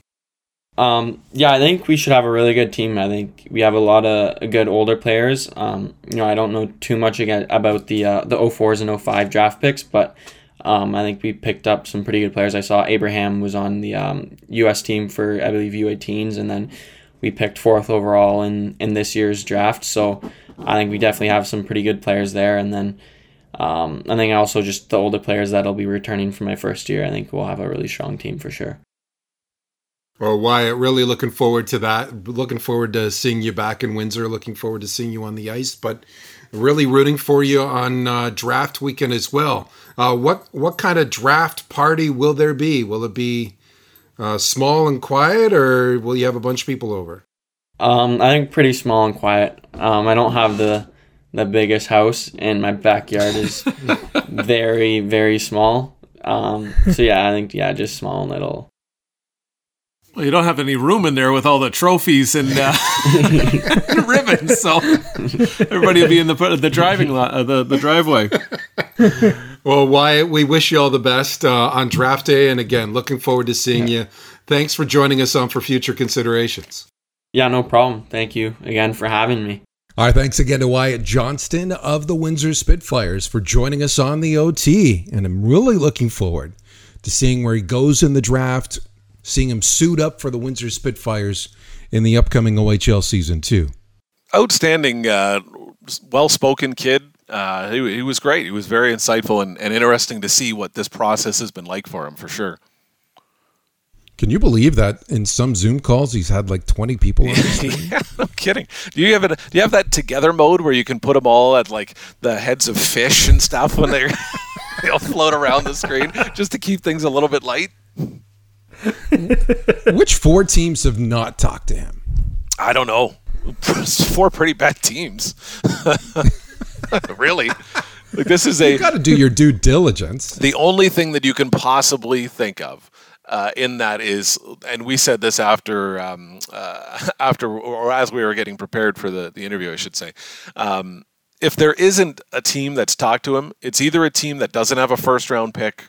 [SPEAKER 9] Um, yeah, I think we should have a really good team. I think we have a lot of good older players. Um, you know, I don't know too much again about the uh, the 04s and 05 draft picks, but um, I think we picked up some pretty good players. I saw Abraham was on the um, U.S. team for I believe U18s, and then we picked fourth overall in in this year's draft. So I think we definitely have some pretty good players there. And then um, I think also just the older players that'll be returning for my first year. I think we'll have a really strong team for sure.
[SPEAKER 5] Well, Wyatt, really looking forward to that. Looking forward to seeing you back in Windsor. Looking forward to seeing you on the ice, but really rooting for you on uh, draft weekend as well. Uh, what what kind of draft party will there be? Will it be uh, small and quiet, or will you have a bunch of people over?
[SPEAKER 9] Um, I think pretty small and quiet. Um, I don't have the the biggest house, and my backyard is very very small. Um, so yeah, I think yeah, just small and little.
[SPEAKER 10] Well, you don't have any room in there with all the trophies and, uh, ribbons, so everybody will be in the the driving lot, uh, the the driveway.
[SPEAKER 5] Well, Wyatt, we wish you all the best uh, on draft day. And again, looking forward to seeing yeah. you. Thanks for joining us on For Future Considerations.
[SPEAKER 9] Yeah, no problem. Thank you again for having me.
[SPEAKER 5] All right, thanks again to Wyatt Johnston of the Windsor Spitfires for joining us on the OT. And I'm really looking forward to seeing where he goes in the draft, seeing him suit up for the Windsor Spitfires in the upcoming OHL season, too.
[SPEAKER 6] Outstanding, uh, well spoken kid uh, he, he was great. He was very insightful and, and interesting to see what this process has been like for him, for sure.
[SPEAKER 5] Can you believe that in some Zoom calls he's had like twenty people? On
[SPEAKER 6] yeah, no kidding. Do you have a, Do you have that together mode where you can put them all at like the heads of fish and stuff when they they'll float around the screen just to keep things a little bit light?
[SPEAKER 5] Which four teams have not talked to him?
[SPEAKER 6] I don't know. Four pretty bad teams. really. Like this is a
[SPEAKER 5] you got to do your due diligence.
[SPEAKER 6] The only thing that you can possibly think of uh, in that is, and we said this after um, uh, after or as we were getting prepared for the the interview, I should say. Um, if there isn't a team that's talked to him, it's either a team that doesn't have a first round pick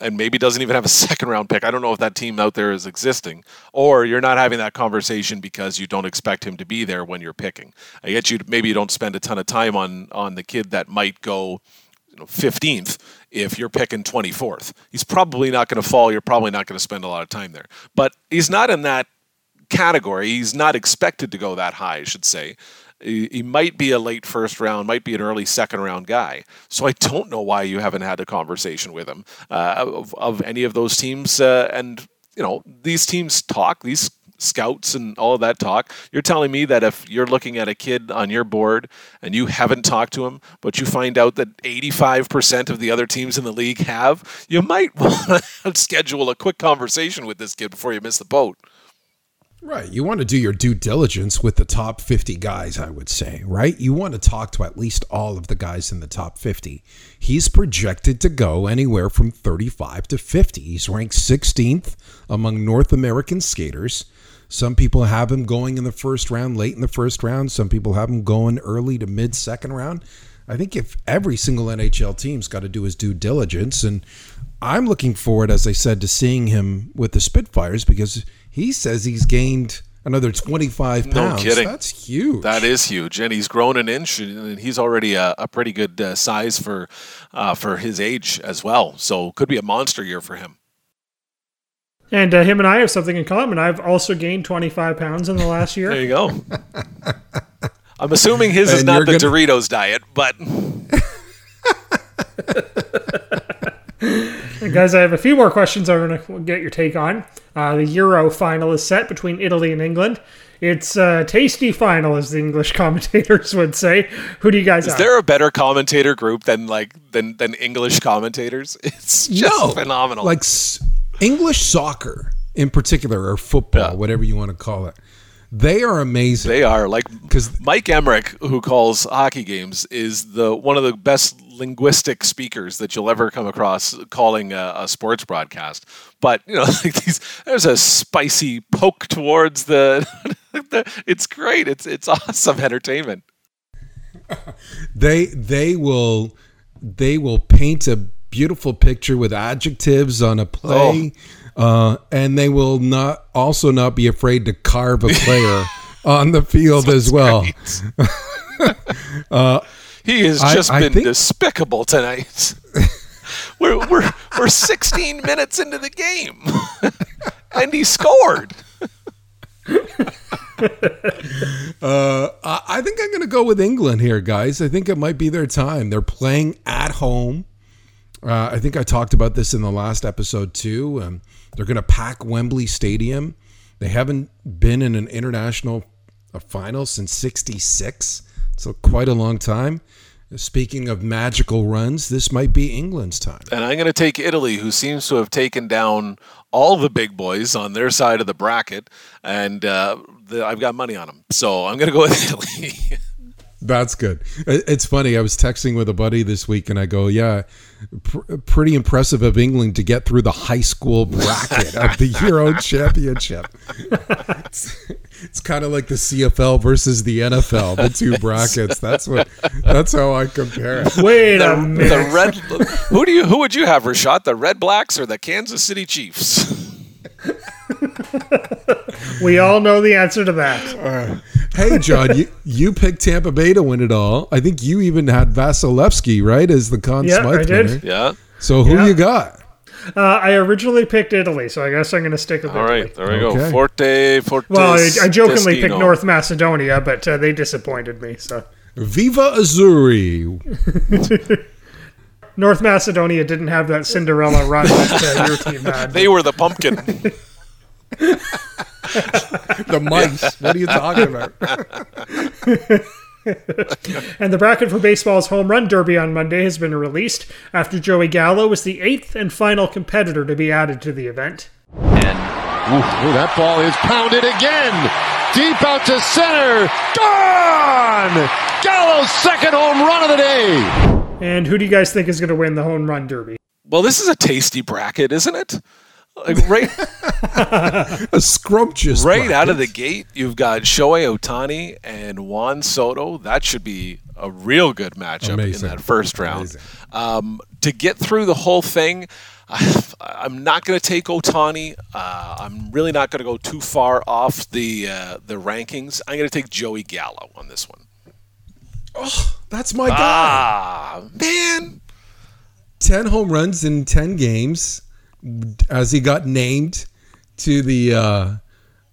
[SPEAKER 6] and maybe doesn't even have a second round pick. I don't know if that team out there is existing, or you're not having that conversation because you don't expect him to be there when you're picking. I get you. Maybe you don't spend a ton of time on on the kid that might go. You know, 15th if you're picking 24th. He's probably not going to fall. You're probably not going to spend a lot of time there. But he's not in that category. He's not expected to go that high, I should say he might be a late first round, might be an early second round guy. So I don't know why you haven't had a conversation with him uh, of, of, any of those teams. Uh, and you know, these teams talk. These scouts and all of that talk. You're telling me that if you're looking at a kid on your board and you haven't talked to him, but you find out that 85% of the other teams in the league have, you might want to schedule a quick conversation with this kid before you miss the boat.
[SPEAKER 5] Right. You want to do your due diligence with the top 50 guys, I would say, right? You want to talk to at least all of the guys in the top 50. He's projected to go anywhere from 35 to 50. He's ranked 16th among North American skaters. Some people have him going in the first round, late in the first round. Some people have him going early to mid second round. I think if every single NHL team's got to do his due diligence, and I'm looking forward, as I said, to seeing him with the Spitfires because he says he's gained another 25 pounds.
[SPEAKER 6] No kidding.
[SPEAKER 5] That's huge.
[SPEAKER 6] That is huge, and he's grown an inch, and he's already a, a pretty good uh, size for uh, for his age as well. So could be a monster year for him.
[SPEAKER 7] And uh, him and I have something in common. I've also gained 25 pounds in the last year.
[SPEAKER 6] There you go. I'm assuming his is not the
[SPEAKER 5] gonna-
[SPEAKER 6] Doritos diet, but
[SPEAKER 7] guys, I have a few more questions I want to get your take on. Uh, the Euro final is set between Italy and England. It's a tasty final, as the English commentators would say. Who do you guys
[SPEAKER 6] is
[SPEAKER 7] have?
[SPEAKER 6] there a better commentator group than like than than English commentators? It's just
[SPEAKER 5] no,
[SPEAKER 6] phenomenal.
[SPEAKER 5] Like s- English soccer in particular, or football,
[SPEAKER 6] Yeah.
[SPEAKER 5] whatever you want to call it. They are amazing.
[SPEAKER 6] They are like
[SPEAKER 5] because
[SPEAKER 6] Mike Emrick, who calls hockey games, is the one of the best linguistic speakers that you'll ever come across calling a, a sports broadcast. But you know, like these, there's a spicy poke towards the. it's great. It's it's awesome entertainment.
[SPEAKER 5] they they will they will paint a beautiful picture with adjectives on a play uh, and they will not also not be afraid to carve a player on the field as well
[SPEAKER 6] He has just
[SPEAKER 5] I
[SPEAKER 6] been
[SPEAKER 5] think-
[SPEAKER 6] despicable tonight. we're we're we're 16 minutes into the game, and he scored.
[SPEAKER 5] uh, I I think I'm going to go with England here, guys. I think it might be their time. They're playing at home. Uh, I think I talked about this in the last episode too. Um, they're going to pack Wembley Stadium. They haven't been in an international final since '66, so quite a long time. Speaking of magical runs, this might be England's time.
[SPEAKER 6] And I'm going to take Italy, who seems to have taken down all the big boys on their side of the bracket, and uh, the, I've got money on them. So I'm going to go with Italy.
[SPEAKER 5] That's good. It's funny. I was texting with a buddy this week, and I go, "Yeah, pr- pretty impressive of England to get through the high school bracket of the Euro Championship." It's, it's kind of like the CFL versus the NFL, the two brackets. That's what. That's how I compare it.
[SPEAKER 7] Wait a minute.
[SPEAKER 6] the red. Who do you? Who would you have, Rashad? The Red Blacks or the Kansas City Chiefs?
[SPEAKER 7] We all know the answer to that.
[SPEAKER 5] Hey, John, you, you picked Tampa Bay to win it all. I think you even had Vasilevskiy, right, as the Conn
[SPEAKER 7] Yeah,
[SPEAKER 5] Smythe
[SPEAKER 7] I did.
[SPEAKER 5] winner.
[SPEAKER 6] Yeah.
[SPEAKER 5] So who
[SPEAKER 7] Yeah.
[SPEAKER 5] you got?
[SPEAKER 7] Uh, I originally picked Italy, so I guess I'm going to stick with
[SPEAKER 6] All
[SPEAKER 7] Italy.
[SPEAKER 6] right. There we go. Forte. Forte.
[SPEAKER 7] Well, I, I jokingly picked North Macedonia, but uh, they disappointed me. So
[SPEAKER 5] Viva Azzurri.
[SPEAKER 7] North Macedonia didn't have that Cinderella run that uh, your team had.
[SPEAKER 6] They were the pumpkin.
[SPEAKER 5] the mice. What are you talking about?
[SPEAKER 7] And the bracket for baseball's home run derby on Monday has been released after Joey Gallo was the eighth and final competitor to be added to the event.
[SPEAKER 3] Ooh, that ball is pounded again. Deep out to center. Gone! Gallo's second home run of the day.
[SPEAKER 7] And who do you guys think is going to win the home run derby?
[SPEAKER 6] Well, this is a tasty bracket, isn't it? Like right,
[SPEAKER 5] A scrumptious.
[SPEAKER 6] right out of the gate, you've got Shohei Ohtani and Juan Soto. That should be a real good matchup
[SPEAKER 5] Amazing.
[SPEAKER 6] in that first round. Um, to get through the whole thing, I, I'm not going to take Ohtani. Uh, I'm really not going to go too far off the uh, the rankings. I'm going to take Joey Gallo on this one.
[SPEAKER 5] Oh, that's my guy.
[SPEAKER 6] Ah, man.
[SPEAKER 5] 10 home runs in 10 games as he got named to the uh,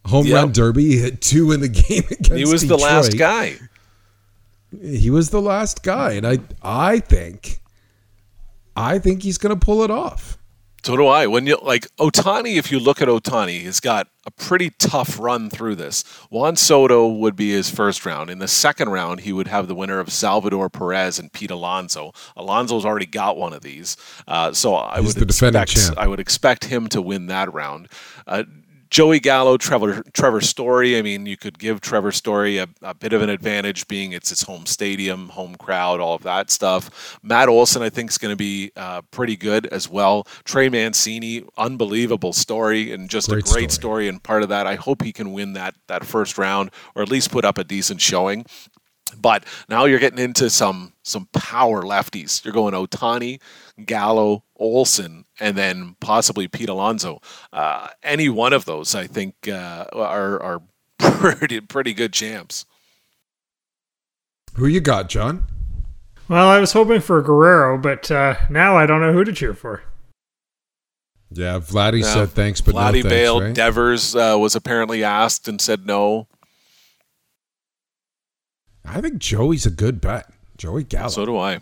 [SPEAKER 5] home
[SPEAKER 6] Yep.
[SPEAKER 5] run derby. He hit two in the game against
[SPEAKER 6] He was the last guy.
[SPEAKER 5] He was the last guy. And I, I think, I think he's going to pull it off.
[SPEAKER 6] So do I. When you like Ohtani, if you look at Ohtani, he's got a pretty tough run through this. Juan Soto would be his first round. In the second round, he would have the winner of Salvador Perez and Pete Alonso. Alonso's already got one of these, uh, so I
[SPEAKER 5] He's
[SPEAKER 6] would
[SPEAKER 5] the
[SPEAKER 6] expect. I would expect him to win that round. Uh, Joey Gallo, Trevor Trevor Story. I mean, you could give Trevor Story a, a bit of an advantage, being it's his home stadium, home crowd, all of that stuff. Matt Olson, I think, is going to be uh, pretty good as well. Trey Mancini, unbelievable story, and just
[SPEAKER 5] Great
[SPEAKER 6] a great
[SPEAKER 5] story.
[SPEAKER 6] story. And part of that, I hope he can win that that first round, or at least put up a decent showing. But now you're getting into some some power lefties. You're going Ohtani, Gallo, Olson, and then possibly Pete Alonso. Uh, any one of those, I think, uh, are are pretty pretty good champs.
[SPEAKER 5] Who you got, John?
[SPEAKER 7] Well, I was hoping for Guerrero, but uh, now I don't know who to cheer for.
[SPEAKER 5] Yeah, Vladdy
[SPEAKER 6] Yeah.
[SPEAKER 5] said thanks, but
[SPEAKER 6] Vladdy
[SPEAKER 5] no thanks,
[SPEAKER 6] bailed.
[SPEAKER 5] right?
[SPEAKER 6] Devers uh, was apparently asked and said no.
[SPEAKER 5] I think Joey's a good bet. Joey Gallo.
[SPEAKER 6] So do I.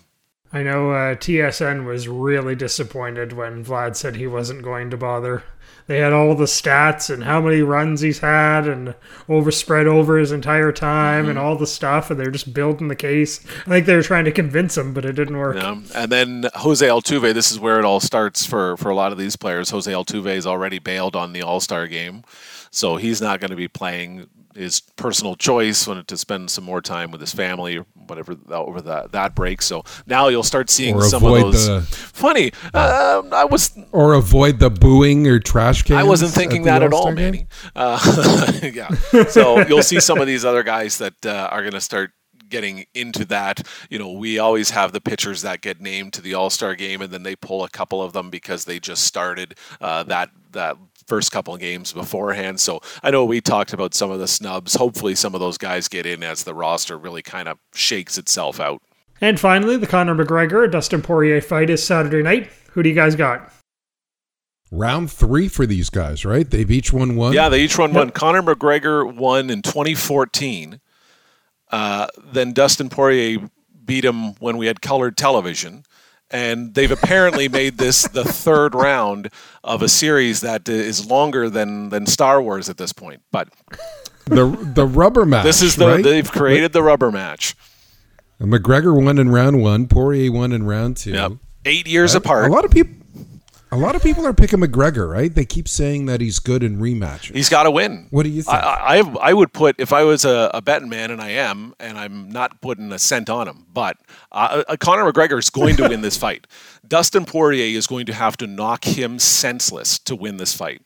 [SPEAKER 7] I know uh, TSN was really disappointed when Vlad said he wasn't going to bother. They had all the stats and how many runs he's had and overspread over his entire time and all the stuff, and they're just building the case. I think they were trying to convince him, but it didn't work.
[SPEAKER 6] Yeah. And then Jose Altuve, this is where it all starts for, for a lot of these players. Jose Altuve has already bailed on the All Star game, so he's not going to be playing his personal choice wanted to spend some more time with his family or whatever over that that break. So now you'll start seeing
[SPEAKER 5] Or
[SPEAKER 6] some of those.
[SPEAKER 5] the-
[SPEAKER 6] Funny, uh, I was
[SPEAKER 5] Or avoid the booing or trash cans.
[SPEAKER 6] I wasn't thinking
[SPEAKER 5] the
[SPEAKER 6] that at all? Manny. Uh, yeah. So you'll see some of these other guys that uh, are going to start getting into that. You know, we always have the pitchers that get named to the All Star game, and then they pull a couple of them because they just started uh, that that first couple of games beforehand. So I know we talked about some of the snubs. Hopefully, some of those guys get in as the roster really kind of shakes itself out.
[SPEAKER 7] And finally, the Conor McGregor Dustin Poirier fight is Saturday night. Who do you guys got?
[SPEAKER 5] Round three for these guys, right? They've each won one.
[SPEAKER 6] Yeah, they each won one. Conor McGregor won in 2014. Uh, then Dustin Poirier beat him when we had colored television. And they've apparently made this the third round of a series that is longer than, than Star Wars at this point. But
[SPEAKER 5] the the rubber match.
[SPEAKER 6] this is the
[SPEAKER 5] right?
[SPEAKER 6] they've created the rubber match.
[SPEAKER 5] McGregor won in round one. Poirier won in round two.
[SPEAKER 6] Yep. Eight years
[SPEAKER 5] A-
[SPEAKER 6] apart.
[SPEAKER 5] A lot of people. A lot of people are picking McGregor, right? They keep saying that he's good in rematches.
[SPEAKER 6] He's got to win.
[SPEAKER 5] What do you think?
[SPEAKER 6] I, I, I would put if I was a, a betting man, and I am, and I'm not putting a cent on him, but uh, uh, Conor McGregor is going to win this fight. Dustin Poirier is going to have to knock him senseless to win this fight.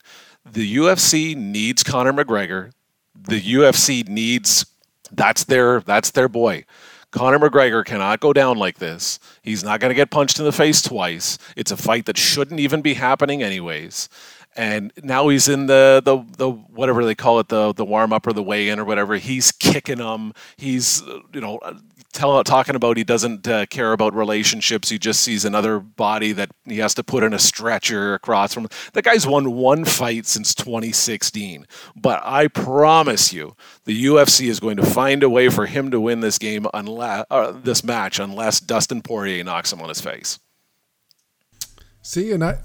[SPEAKER 6] The UFC needs Conor McGregor. The UFC needs that's their that's their boy. Conor McGregor cannot go down like this. He's not going to get punched in the face twice. It's a fight that shouldn't even be happening anyways. And now he's in the the, the whatever they call it the the warm up or the weigh in or whatever. He's kicking them. He's you know tell, talking about he doesn't uh, care about relationships. He just sees another body that he has to put in a stretcher across from. The guy's won one fight since 2016. But I promise you, the UFC is going to find a way for him to win this game unless uh, this match unless Dustin Poirier knocks him on his face.
[SPEAKER 5] See, and I.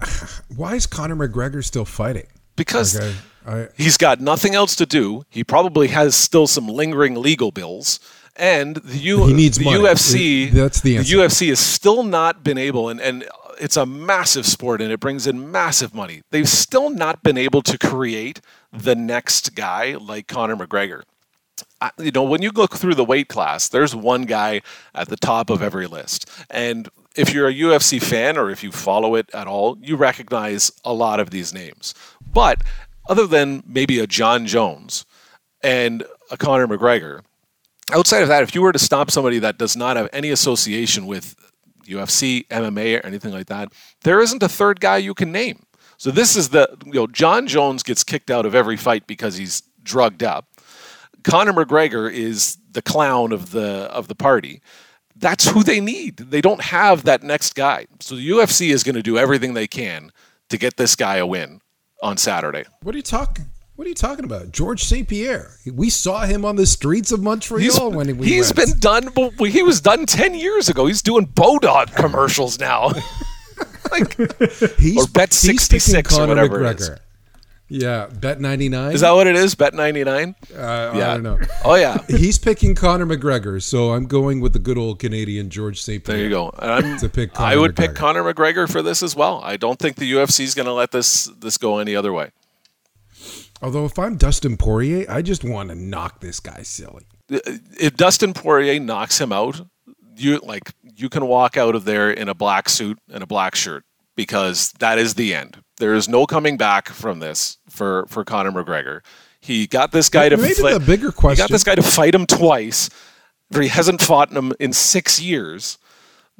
[SPEAKER 5] Why is Conor McGregor still fighting?
[SPEAKER 6] Because
[SPEAKER 5] I,
[SPEAKER 6] he's got nothing else to do. He probably has still some lingering legal bills. And the, U-
[SPEAKER 5] He needs
[SPEAKER 6] the
[SPEAKER 5] money.
[SPEAKER 6] UFC,
[SPEAKER 5] It- that's the answer.
[SPEAKER 6] the UFC has still not been able, and, and it's a massive sport and it brings in massive money. They've still not been able to create the next guy like Conor McGregor. I, you know, when you look through the weight class, there's one guy at the top of every list. And if you're a UFC fan or if you follow it at all, you recognize a lot of these names. But other than maybe a Jon Jones and a Conor McGregor, outside of that, if you were to stop somebody that does not have any association with UFC, MMA, or anything like that, there isn't a third guy you can name. So this is the you know Jon Jones gets kicked out of every fight because he's drugged up. Conor McGregor is the clown of the of the party. That's who they need. They don't have that next guy. So the UFC is going to do everything they can to get this guy a win on Saturday.
[SPEAKER 5] what are you talking? What are you talking about? George St. Pierre. We saw him on the streets of Montreal when we
[SPEAKER 6] he's
[SPEAKER 5] went.
[SPEAKER 6] been done. He was done ten years ago. He's doing Bodog commercials now. like,
[SPEAKER 5] He's,
[SPEAKER 6] or Bet
[SPEAKER 5] he's picking
[SPEAKER 6] 66 or
[SPEAKER 5] Conor
[SPEAKER 6] whatever it is.
[SPEAKER 5] McGregor. Yeah, Bet ninety nine.
[SPEAKER 6] is that what it is? Bet ninety nine.
[SPEAKER 5] Uh,
[SPEAKER 6] Yeah.
[SPEAKER 5] I don't know.
[SPEAKER 6] Oh yeah.
[SPEAKER 5] He's picking Conor McGregor, so I'm going with the good old Canadian George St. Pierre.
[SPEAKER 6] There you go. I'm,
[SPEAKER 5] To pick
[SPEAKER 6] I
[SPEAKER 5] Conor
[SPEAKER 6] would pick Conor McGregor for this as well. I don't think the UFC is going to let this this go any other way.
[SPEAKER 5] Although if I'm Dustin Poirier, I just want to knock this guy silly.
[SPEAKER 6] Uh, if Dustin Poirier knocks him out, you like you can walk out of there in a black suit and a black shirt because that is the end. There is no coming back from this for for Conor McGregor. He got this guy to
[SPEAKER 5] Maybe the bigger question.
[SPEAKER 6] He got this guy to fight him twice. He hasn't fought him in six years.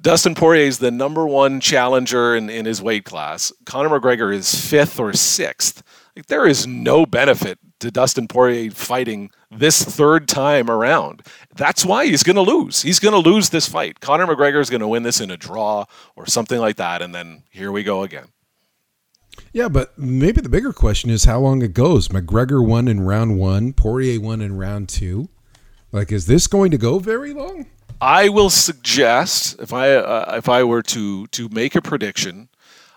[SPEAKER 6] Dustin Poirier is the number one challenger in, in his weight class. Conor McGregor is fifth or sixth. There is no benefit to Dustin Poirier fighting this third time around. That's why he's going to lose. He's going to lose this fight. Conor McGregor is going to win this in a draw or something like that, and then here we go again.
[SPEAKER 5] Yeah, but maybe the bigger question is how long it goes. McGregor won in round one, Poirier won in round two. Like, is this going to go very long?
[SPEAKER 6] I will suggest if I uh, if I were to to make a prediction,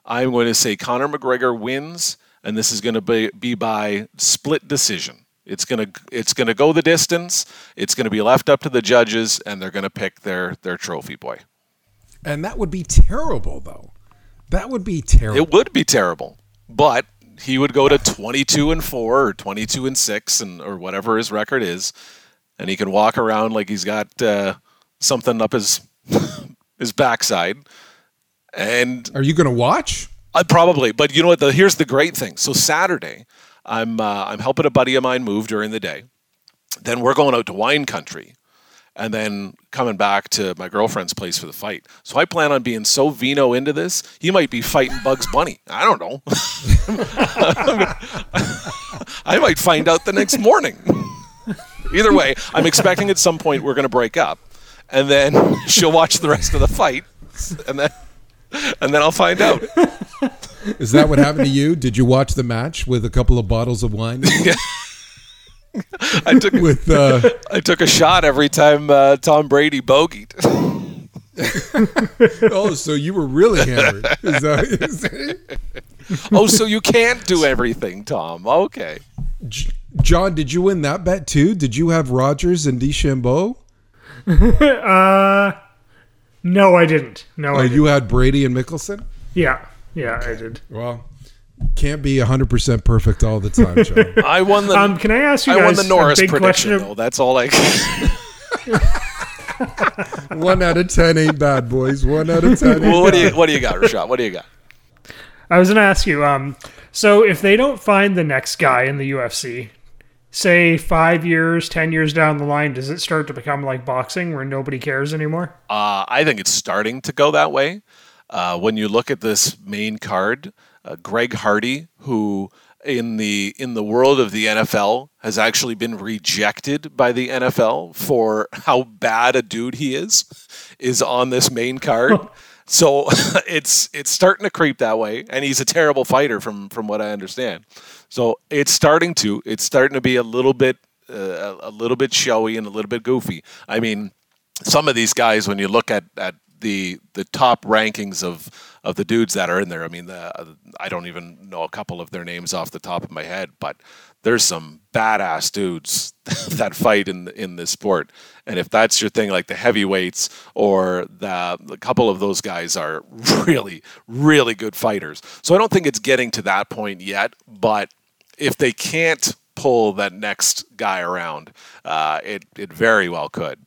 [SPEAKER 6] I'm going to say Conor McGregor wins, and this is going to be, be by split decision. It's gonna it's gonna go the distance. It's gonna be left up to the judges, and they're gonna pick their their trophy boy.
[SPEAKER 5] And that would be terrible, though. That would be terrible.
[SPEAKER 6] It would be terrible, but he would go to 22 and four or 22 and six, and or whatever his record is, and he can walk around like he's got uh, something up his his backside. And
[SPEAKER 5] are you going to watch?
[SPEAKER 6] Uh, probably, but you know what? The, here's the great thing. So Saturday, I'm uh, I'm helping a buddy of mine move during the day. Then we're going out to wine country, and then coming back to my girlfriend's place for the fight. So I plan on being so vino into this, he might be fighting Bugs Bunny. I don't know. I might find out the next morning. Either way, I'm expecting at some point we're going to break up, and then she'll watch the rest of the fight, and then and then I'll find out.
[SPEAKER 5] Is that what happened to you? Did you watch the match with a couple of bottles of wine?
[SPEAKER 6] Yeah. I took
[SPEAKER 5] with uh,
[SPEAKER 6] I took a shot every time uh, Tom Brady bogeyed.
[SPEAKER 5] oh, so you were really hammered? Is that, is
[SPEAKER 6] oh, so you can't do everything, Tom? Okay.
[SPEAKER 5] John, did you win that bet too? Did you have Rodgers and DeChambeau?
[SPEAKER 7] uh, no, I didn't. No,
[SPEAKER 5] oh,
[SPEAKER 7] I didn't.
[SPEAKER 5] you had Brady and Mickelson.
[SPEAKER 7] Yeah, yeah, I did.
[SPEAKER 5] Well, can't be hundred percent perfect all the time, John.
[SPEAKER 6] I won the.
[SPEAKER 7] Um, can I ask you
[SPEAKER 6] I
[SPEAKER 7] guys
[SPEAKER 6] won the Norris
[SPEAKER 7] a big
[SPEAKER 6] prediction,
[SPEAKER 7] question?
[SPEAKER 6] though. That's all I.
[SPEAKER 5] One out of ten ain't bad, boys. One out of ten.
[SPEAKER 6] well, what do you what do you got, Rashad? What do you got?
[SPEAKER 7] I was going to ask you. Um, so if they don't find the next guy in the UFC, say five years, ten years down the line, does it start to become like boxing where nobody cares anymore?
[SPEAKER 6] Uh, I think it's starting to go that way. Uh, when you look at this main card, uh, Greg Hardy, who in the in the world of the NFL has actually been rejected by the NFL for how bad a dude he is, is on this main card. so it's it's starting to creep that way, and he's a terrible fighter from from what I understand. So it's starting to it's starting to be a little bit uh, a little bit showy and a little bit goofy. I mean, some of these guys when you look at at the the top rankings of of the dudes that are in there. I mean, the, I don't even know a couple of their names off the top of my head, but there's some badass dudes that fight in in this sport. And if that's your thing, like the heavyweights or the a couple of those guys are really really good fighters. So I don't think it's getting to that point yet, but if they can't pull that next guy around, uh, it it very well could.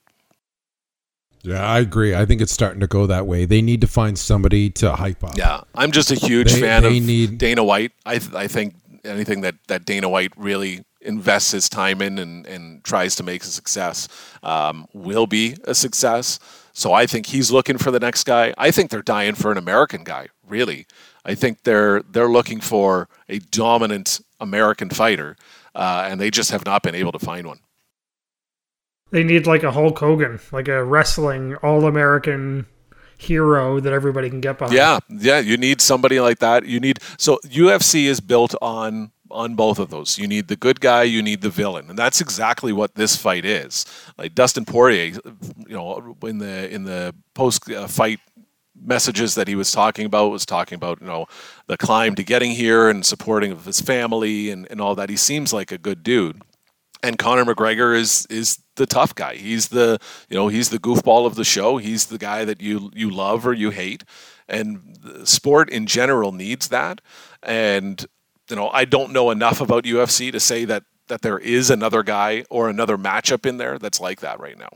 [SPEAKER 5] Yeah, I agree. I think it's starting to go that way. They need to find somebody to hype up.
[SPEAKER 6] Yeah, I'm just a huge
[SPEAKER 5] They-
[SPEAKER 6] fan
[SPEAKER 5] they
[SPEAKER 6] of
[SPEAKER 5] need-
[SPEAKER 6] Dana White. I th- I think anything that, that Dana White really invests his time in and, and tries to make a success um, will be a success. So I think he's looking for the next guy. I think they're dying for an American guy. Really, I think they're they're looking for a dominant American fighter, uh, and they just have not been able to find one.
[SPEAKER 7] They need like a Hulk Hogan, like a wrestling all American hero that everybody can get behind.
[SPEAKER 6] Yeah, yeah, you need somebody like that. You need so UFC is built on on both of those. You need the good guy, you need the villain, and that's exactly what this fight is. Like Dustin Poirier, you know, in the in the post uh, fight messages that he was talking about was talking about you know the climb to getting here and supporting of his family and, and all that. He seems like a good dude. And Conor McGregor is is the tough guy. He's the you know he's the goofball of the show. He's the guy that you you love or you hate. And sport in general needs that. And you know I don't know enough about UFC to say that that there is another guy or another matchup in there that's like that right now.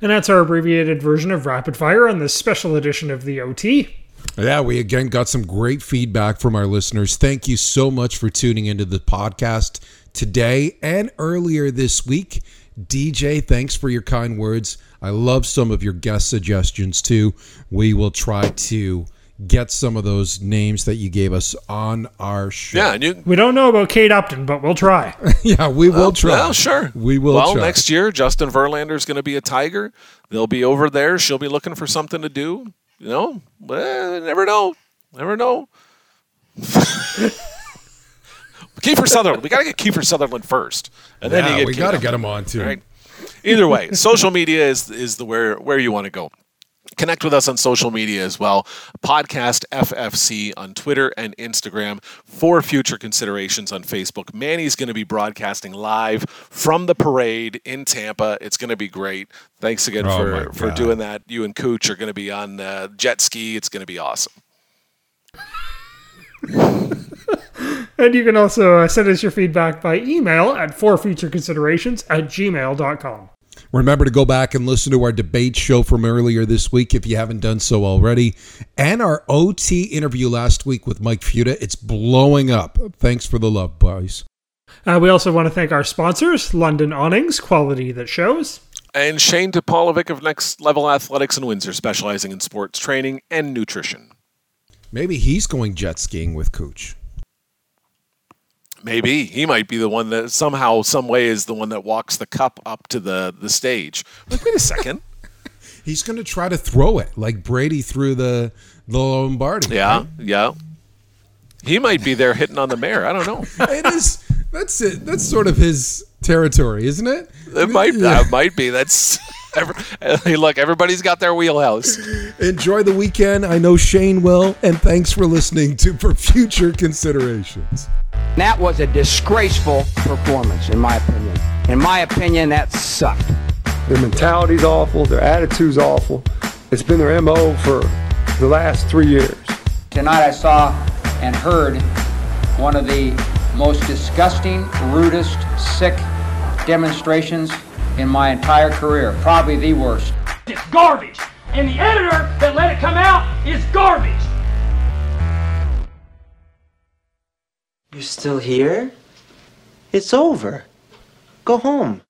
[SPEAKER 7] And that's our abbreviated version of Rapid Fire on this special edition of the OT.
[SPEAKER 5] Yeah, we again got some great feedback from our listeners. Thank you so much for tuning into the podcast today and earlier this week. DJ, thanks for your kind words. I love some of your guest suggestions too. We will try to get some of those names that you gave us on our show.
[SPEAKER 6] Yeah, and you
[SPEAKER 7] We don't know about Kate Upton, but we'll try.
[SPEAKER 5] yeah, we will
[SPEAKER 6] Well,
[SPEAKER 5] try.
[SPEAKER 6] well, sure.
[SPEAKER 5] We will
[SPEAKER 6] Well,
[SPEAKER 5] try.
[SPEAKER 6] next year, Justin Verlander is going to be a Tiger. They'll be over there. She'll be looking for something to do. You know, well, never know. Never know. Kiefer Sutherland. We got to get Kiefer Sutherland first, and then
[SPEAKER 5] Yeah,
[SPEAKER 6] you get
[SPEAKER 5] we got to get him on too.
[SPEAKER 6] Right. Either way, social media is is the where where you want to go. Connect with us on social media as well. Podcast FFC on Twitter and Instagram for future considerations on Facebook. Manny's going to be broadcasting live from the parade in Tampa. It's going to be great. Thanks again
[SPEAKER 5] Oh
[SPEAKER 6] for, for doing that. You and Cooch are going to be on uh, jet ski. It's going to be awesome.
[SPEAKER 7] And you can also uh, send us your feedback by email at forfutureconsiderations at gmail.com.
[SPEAKER 5] Remember to go back and listen to our debate show from earlier this week if you haven't done so already. And our OT interview last week with Mike Futa. It's blowing up. Thanks for the love, boys.
[SPEAKER 7] Uh, we also want to thank our sponsors, London Awnings, quality that shows.
[SPEAKER 6] And Shane Topolovic of Next Level Athletics in Windsor, specializing in sports training and nutrition.
[SPEAKER 5] Maybe he's going jet skiing with Cooch.
[SPEAKER 6] Maybe he might be the one that somehow, some way, is the one that walks the cup up to the the stage. Like, wait a second.
[SPEAKER 5] He's going to try to throw it like Brady threw the the Lombardi.
[SPEAKER 6] yeah, yeah. He might be there hitting on the mayor. I don't know.
[SPEAKER 5] it is. That's it. That's sort of his territory, isn't it?
[SPEAKER 6] It might. That might be. That's. Every, hey, look, everybody's got their wheelhouse.
[SPEAKER 5] Enjoy the weekend. I know Shane will, and thanks for listening to For Future Considerations.
[SPEAKER 11] That was a disgraceful performance, in my opinion. In my opinion, that sucked.
[SPEAKER 12] Their mentality's awful. Their attitude's awful. It's been their MO for the last three years.
[SPEAKER 11] Tonight I saw and heard one of the most disgusting, rudest, sick demonstrations in my entire career. Probably the worst.
[SPEAKER 13] It's garbage. And the editor that let it come out is garbage.
[SPEAKER 14] You're still here? It's over. Go home.